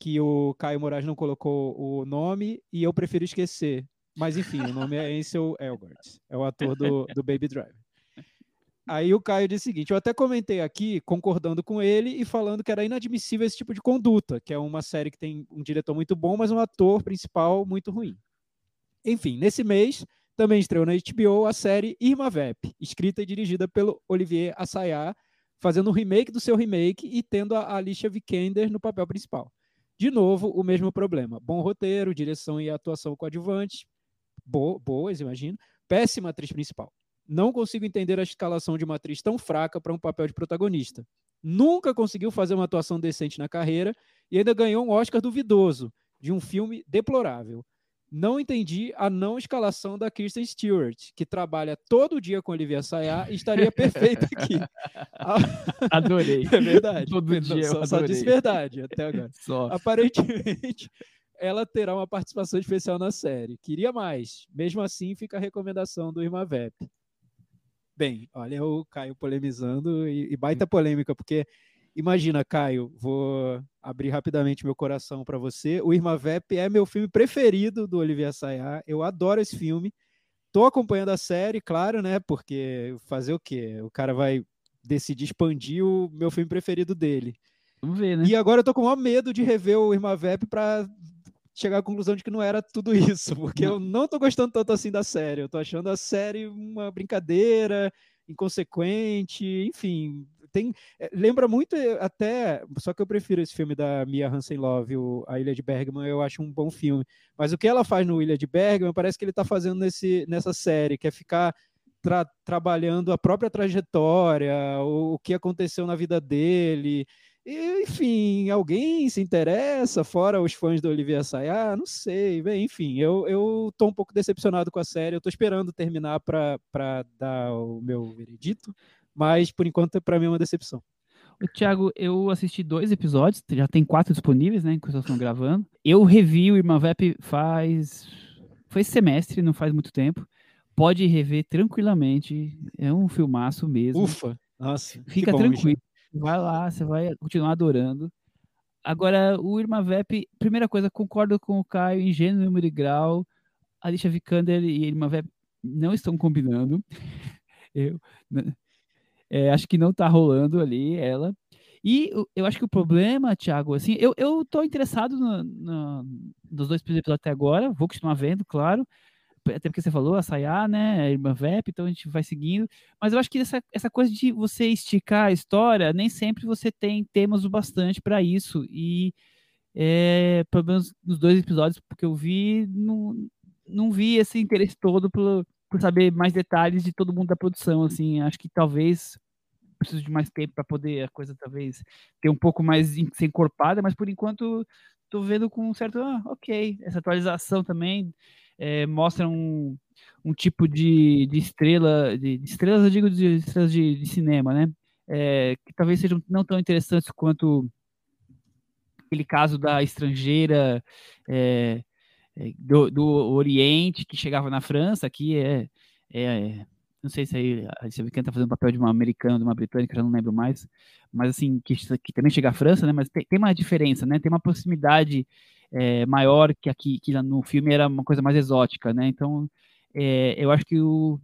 que o Caio Moraes não colocou o nome e eu prefiro esquecer. Mas enfim, o nome é Ansel Elgort, é o ator do, do Baby Driver. Aí o Caio disse o seguinte: eu até comentei aqui, concordando com ele e falando que era inadmissível esse tipo de conduta, que é uma série que tem um diretor muito bom, mas um ator principal muito ruim. Enfim, nesse mês também estreou na HBO a série Irma Vep, escrita e dirigida pelo Olivier Assayas, fazendo um remake do seu remake e tendo a Alicia Vikander no papel principal. De novo, o mesmo problema. Bom roteiro, direção e atuação coadjuvante, bo boas, imagino. Péssima atriz principal. Não consigo entender a escalação de uma atriz tão fraca para um papel de protagonista. Nunca conseguiu fazer uma atuação decente na carreira e ainda ganhou um Oscar duvidoso de um filme deplorável. Não entendi a não escalação da Kristen Stewart, que trabalha todo dia com Olivia Sayá e estaria [laughs] perfeita aqui. [laughs] Adorei. É verdade. Todo dia eu só, só disse adorei. verdade até agora. [laughs] Só. Aparentemente, ela terá uma participação especial na série. Queria mais. Mesmo assim, fica a recomendação do Irma Vep. Bem, olha o Caio polemizando e, e baita polêmica, porque imagina, Caio, vou abrir rapidamente meu coração para você. O Irma Vep é meu filme preferido do Olivier Sayá. Eu adoro esse filme. Tô acompanhando a série, claro, né? Porque fazer o quê? O cara vai decidir expandir o meu filme preferido dele. Vamos ver, né? E agora eu tô com o maior medo de rever o Irma Vep para chegar à conclusão de que não era tudo [laughs] isso, porque eu não tô gostando tanto assim da série. Eu tô achando a série uma brincadeira, inconsequente, enfim. Tem, eh, lembra muito eh, até, só que eu prefiro esse filme da Mia Hansen Love, o, A Ilha de Bergman, eu acho um bom filme. Mas o que ela faz no Ilha de Bergman, parece que ele tá fazendo nesse, nessa série, que é ficar tra trabalhando a própria trajetória, o, o que aconteceu na vida dele. E, enfim, alguém se interessa, fora os fãs do Olivier Assayas? Não sei. Bem, enfim, eu, eu tô um pouco decepcionado com a série. Eu tô esperando terminar para dar o meu veredito, mas por enquanto, para mim, é uma decepção. O Thiago, eu assisti dois episódios, já tem quatro disponíveis, né? Enquanto estão gravando. Eu revi o Irmã Vep faz. Foi semestre, não faz muito tempo. Pode rever tranquilamente. É um filmaço mesmo. Ufa! Nossa. Fica bom, tranquilo. Vai lá, você vai continuar adorando. Agora, o Irma Vep, primeira coisa, concordo com o Caio em gênero, número e grau. Alicia Vikander e Irma Vep não estão combinando. [laughs] Eu é, acho que não tá rolando ali ela. E eu acho que o problema, Thiago, assim, eu, eu tô interessado no, no, nos dois episódios até agora, vou continuar vendo, claro até porque você falou, a Sayá, né, a irmã Vep, então a gente vai seguindo, mas eu acho que essa, essa coisa de você esticar a história, nem sempre você tem temas o bastante para isso, e é, pelo menos nos dois episódios que eu vi, não, não vi esse interesse todo por, por saber mais detalhes de todo mundo da produção, assim, acho que talvez preciso de mais tempo para poder a coisa talvez ter um pouco mais ser encorpada, mas por enquanto tô vendo com um certo, ah, ok, essa atualização também é, mostra um, um tipo de, de estrela, de, de, estrelas, eu digo de estrelas de, de cinema, né? É, que talvez sejam não tão interessantes quanto aquele caso da estrangeira é, é do, do, Oriente que chegava na França, que é, é não sei se aí a Vikander está fazendo papel de uma americana, de uma britânica, já não lembro mais, mas assim, que, que também chega à França, né? Mas tem, tem, uma diferença, né? Tem uma proximidade é, maior que aqui, que no filme era uma coisa mais exótica, né? Então, é, eu acho que o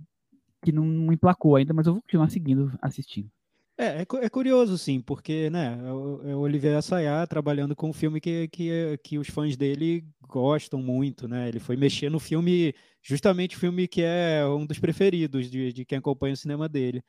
que não, não emplacou ainda, mas eu vou continuar seguindo, assistindo. É, é, é, curioso, sim, porque, né, é é o Olivier Assayas trabalhando com um filme que, que, que os fãs dele gostam muito, né? Ele foi mexer no filme, justamente o filme que é um dos preferidos de, de quem acompanha o cinema dele.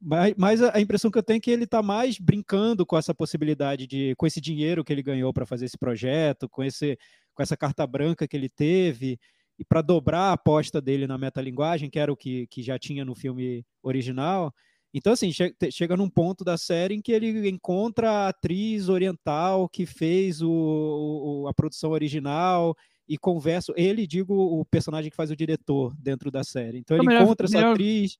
Mas, mas a impressão que eu tenho é que ele está mais brincando com essa possibilidade de, com esse dinheiro que ele ganhou para fazer esse projeto, com, esse, com essa carta branca que ele teve, e para dobrar a aposta dele na metalinguagem, que era o que, que já tinha no filme original. Então, assim, che chega num ponto da série em que ele encontra a atriz oriental que fez o, o, a produção original e conversa. Ele, digo, o personagem que faz o diretor dentro da série. Então, ele melhor, encontra essa melhor... atriz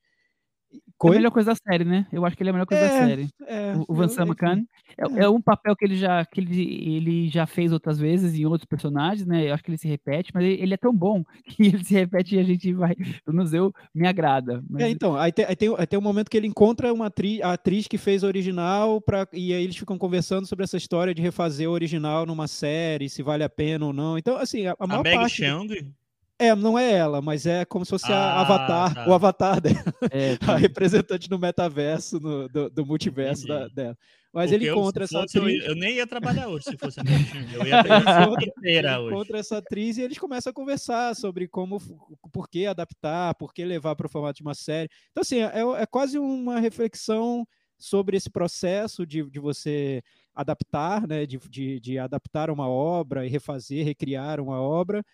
é a melhor coisa da série, né? Eu acho que ele é a melhor coisa é, da série. É, o Van Samakan é, é, um papel que ele já que ele, ele já fez outras vezes em outros personagens, né? Eu acho que ele se repete, mas ele, ele é tão bom [laughs] que ele se repete e a gente vai. Pelo menos eu me agrada. Mas... É, então, aí tem, aí, tem, aí tem um momento que ele encontra uma atriz, a atriz que fez o original, pra, e aí eles ficam conversando sobre essa história de refazer o original numa série, se vale a pena ou não. Então, assim, a, a maior a parte. Meg é, não é ela, mas é como se fosse ah, a Avatar, tá. o Avatar dela, é, [laughs] a representante no metaverso, no, do, do multiverso da, dela. Mas Porque ele encontra essa atriz. Eu, eu, nem ia trabalhar hoje se fosse [laughs] a minha Eu ia ter inteira hoje. encontra essa atriz e eles começam a conversar sobre como, por que adaptar, por que levar para o formato de uma série. Então, assim, é, é quase uma reflexão sobre esse processo de, de você adaptar, né, de, de, de adaptar uma obra e refazer, recriar uma obra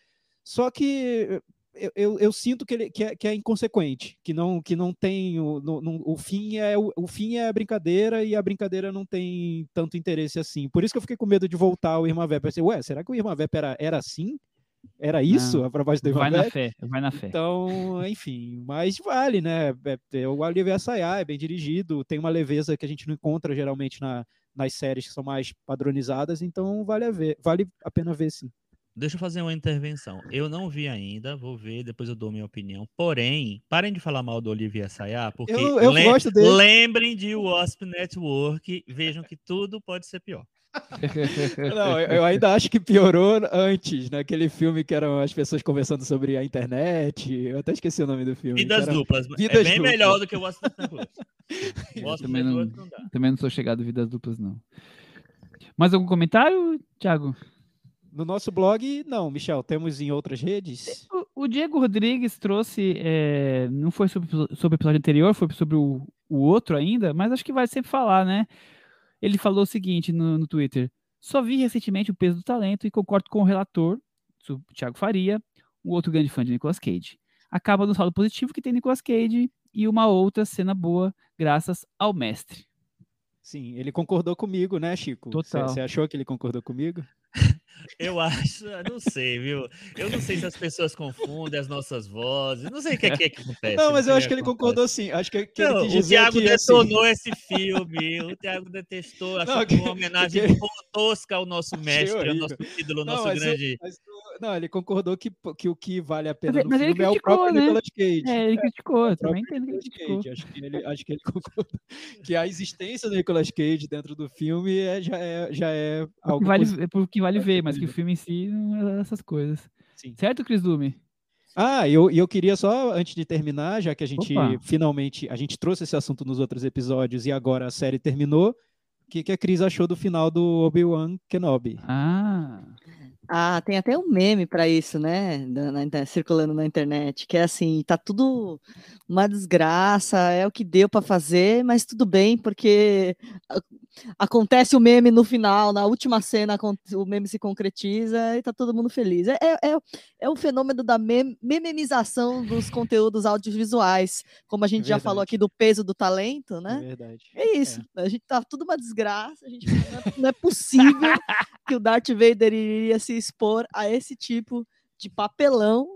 só que eu, eu, eu, sinto que, ele, que, é, que é inconsequente, que não, que não tem o, no, no, o fim é o, o, fim é a brincadeira e a brincadeira não tem tanto interesse assim. Por isso que eu fiquei com medo de voltar ao Irmã Vep. Pensei, ué, será que o Irmã Vep era, era assim? Era isso não, a proposta do Irmã Vai na fé, vai na fé. Então, enfim, mas vale, né? É, é, o Olivier Assayas é bem dirigido, tem uma leveza que a gente não encontra geralmente na, nas séries que são mais padronizadas, então vale a ver, vale a pena ver sim. Deixa eu fazer uma intervenção. Eu não vi ainda, vou ver, depois eu dou minha opinião. Porém, parem de falar mal do Olivier Sayá, porque eu, eu gosto dele. lembrem de Wasp Network, vejam que tudo pode ser pior. [laughs] Não, eu ainda acho que piorou antes, naquele né? filme que eram as pessoas conversando sobre a internet. Eu até esqueci o nome do filme. Vidas era... duplas. É Vidas é bem duplas. melhor do que o Wasp Network. [laughs] Wasp também, não, não também não sou chegado a Vidas Duplas, não. Mais algum comentário, Thiago? No nosso blog, não, Michel, temos em outras redes. O, o Diego Rodrigues trouxe, é, não foi sobre, sobre o episódio anterior, foi sobre o, o outro ainda, mas acho que vai sempre falar, né? Ele falou o seguinte no, no Twitter: só vi recentemente o peso do talento e concordo com o relator, o Thiago Faria, o outro grande fã de Nicolas Cage. Acaba no saldo positivo que tem Nicolas Cage e uma outra cena boa, graças ao mestre. Sim, ele concordou comigo, né, Chico? Total. Você achou que ele concordou comigo? Eu acho, não sei, viu? Eu não sei se as pessoas confundem as nossas vozes, não sei o que é que, acontece. Não, mas eu acho que ele concordou sim. Acho que, que Não, ele quis o dizer Thiago que, assim, detonou esse filme, o Thiago detestou, [laughs] achou Não, que que- uma homenagem que- tosca ao nosso [laughs] mestre, ao nosso ídolo, ao nosso mas grande... mas o- não, ele concordou que, que o que vale a pena Mas- no mas ele filme é o criticou, próprio né? Nicolas Cage. É, ele criticou, eu o também que ele Nicolas criticou. Cage. Acho que ele, acho que ele [laughs] concordou que a existência do Nicolas Cage dentro do filme é, já, é, já é O algo que vale, é por que vale ver, mas que o filme em si não é essas coisas. Sim. Certo, Cris Lume? Ah, e eu, eu queria só, antes de terminar, já que a gente Opa. finalmente, a gente trouxe esse assunto nos outros episódios e agora a série terminou, o que, que a Cris achou do final do Obi-Wan Kenobi? Ah, Ah, tem até um meme pra isso, né? na inter- circulando na internet, que é assim, tá tudo uma desgraça, é o que deu pra fazer, mas tudo bem, porque acontece o meme no final, na última cena o meme se concretiza e tá todo mundo feliz. É, é, é, é o fenômeno da mem- mememização dos conteúdos audiovisuais, como a gente já falou aqui do peso do talento, né? É verdade. É isso. A gente tá tudo uma desgraça. A gente não, é, não é possível [laughs] que o Darth Vader iria se expor a esse tipo de papelão.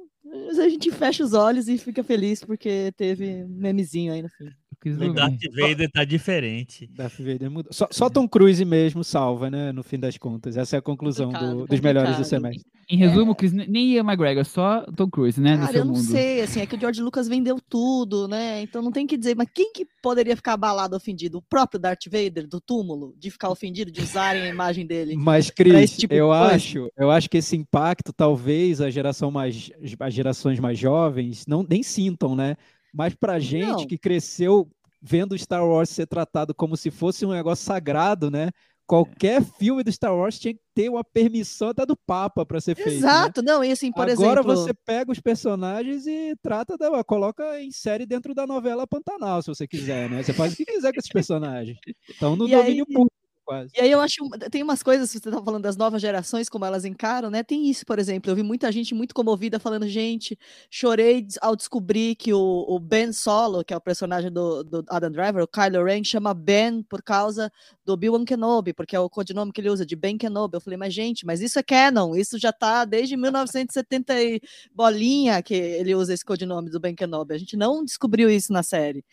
A gente fecha os olhos e fica feliz porque teve um memezinho aí no fim. Lume. Darth Vader tá diferente. Darth Vader mudou. Só, só Tom Cruise mesmo salva, né? No fim das contas. Essa é a conclusão do- Complicado, dos melhores do semestre. Em resumo, Chris, nem Ian McGregor, só Tom Cruise, né? Cara, seu eu não mundo. sei, assim, é que o George Lucas vendeu tudo, né? Então não tem que dizer, mas quem que poderia ficar abalado, ofendido? O próprio Darth Vader do túmulo, de ficar ofendido, de usarem a imagem dele. [laughs] Mas, Cris, tipo eu acho, eu acho que esse impacto, talvez a geração mais, as gerações mais jovens não nem sintam, né? Mas pra gente Não. que cresceu vendo Star Wars ser tratado como se fosse um negócio sagrado, né? Qualquer filme do Star Wars tinha que ter uma permissão até do Papa para ser feito. né? Exato, não, e assim, por Agora exemplo. você pega os personagens e trata da, coloca em série dentro da novela Pantanal, se você quiser, né? Você faz o que quiser com esses personagens. Então no E aí- domínio público quase. E aí eu acho, tem umas coisas, você tá falando das novas gerações, como elas encaram, né? Tem isso, por exemplo, eu vi muita gente muito comovida falando, gente, chorei ao descobrir que o, o Ben Solo, que é o personagem do, do Adam Driver, o Kylo Ren, chama Ben por causa do Obi-Wan Kenobi, porque é o codinome que ele usa, de Ben Kenobi. Eu falei, mas gente, mas isso é canon, isso já tá desde 1970 e bolinha que ele usa esse codinome do Ben Kenobi. A gente não descobriu isso na série.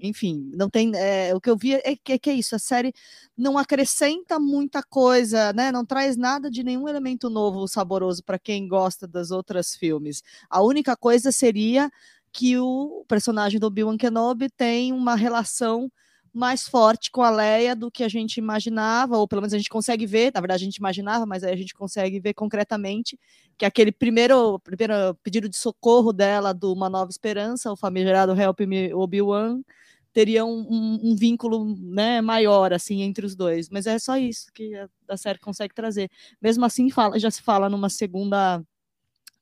Enfim, não tem. é, o que eu vi é que, é que é isso. A série não acrescenta muita coisa, né? Não traz nada de nenhum elemento novo saboroso para quem gosta das outras filmes. A única coisa seria que o personagem do Obi-Wan Kenobi tem uma relação mais forte com a Leia do que a gente imaginava, ou pelo menos a gente consegue ver, na verdade a gente imaginava, mas aí a gente consegue ver concretamente que aquele primeiro, primeiro pedido de socorro dela do Uma Nova Esperança, o famigerado Help Me Obi-Wan, teria um, um- um vínculo né, maior assim entre os dois. Mas é só isso que a, a série consegue trazer. Mesmo assim, fala, já se fala numa segunda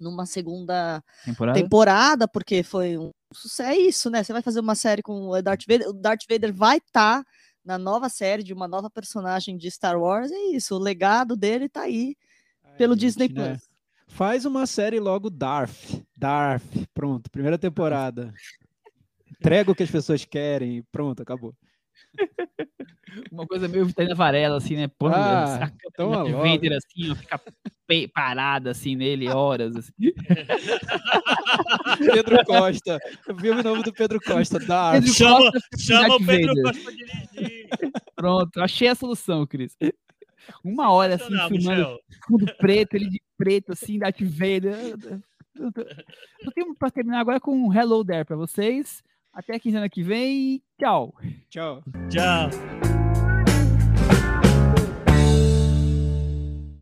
numa segunda Temporada? temporada, porque foi um sucesso. É isso, né? Você vai fazer uma série com o Darth Vader, o Darth Vader vai estar na nova série de uma nova personagem de Star Wars. É isso, o legado dele tá aí pelo Ai, Disney gente, né? Plus. Faz uma série logo Darth. Darth. Pronto, primeira temporada. Entrega o que as pessoas querem. Pronto, acabou. Uma coisa meio Vitalina Varela, assim, né? Pô, Ah, o toma Darth logo. Vader, assim, ó, fica parada, assim, nele, horas, assim. Pedro Costa. Filme novo do Pedro Costa. Darth. Pedro Chama, Costa chama o Pedro Vader. Costa pra dirigir. Pronto, achei a solução, Cris. Uma hora, assim, Sensacional, filmando Michel. fundo preto, ele de preto, assim, Darth Vader. Eu Eu tenho pra terminar agora com um Hello There pra vocês. Até a quinzena que vem tchau. Tchau. Tchau.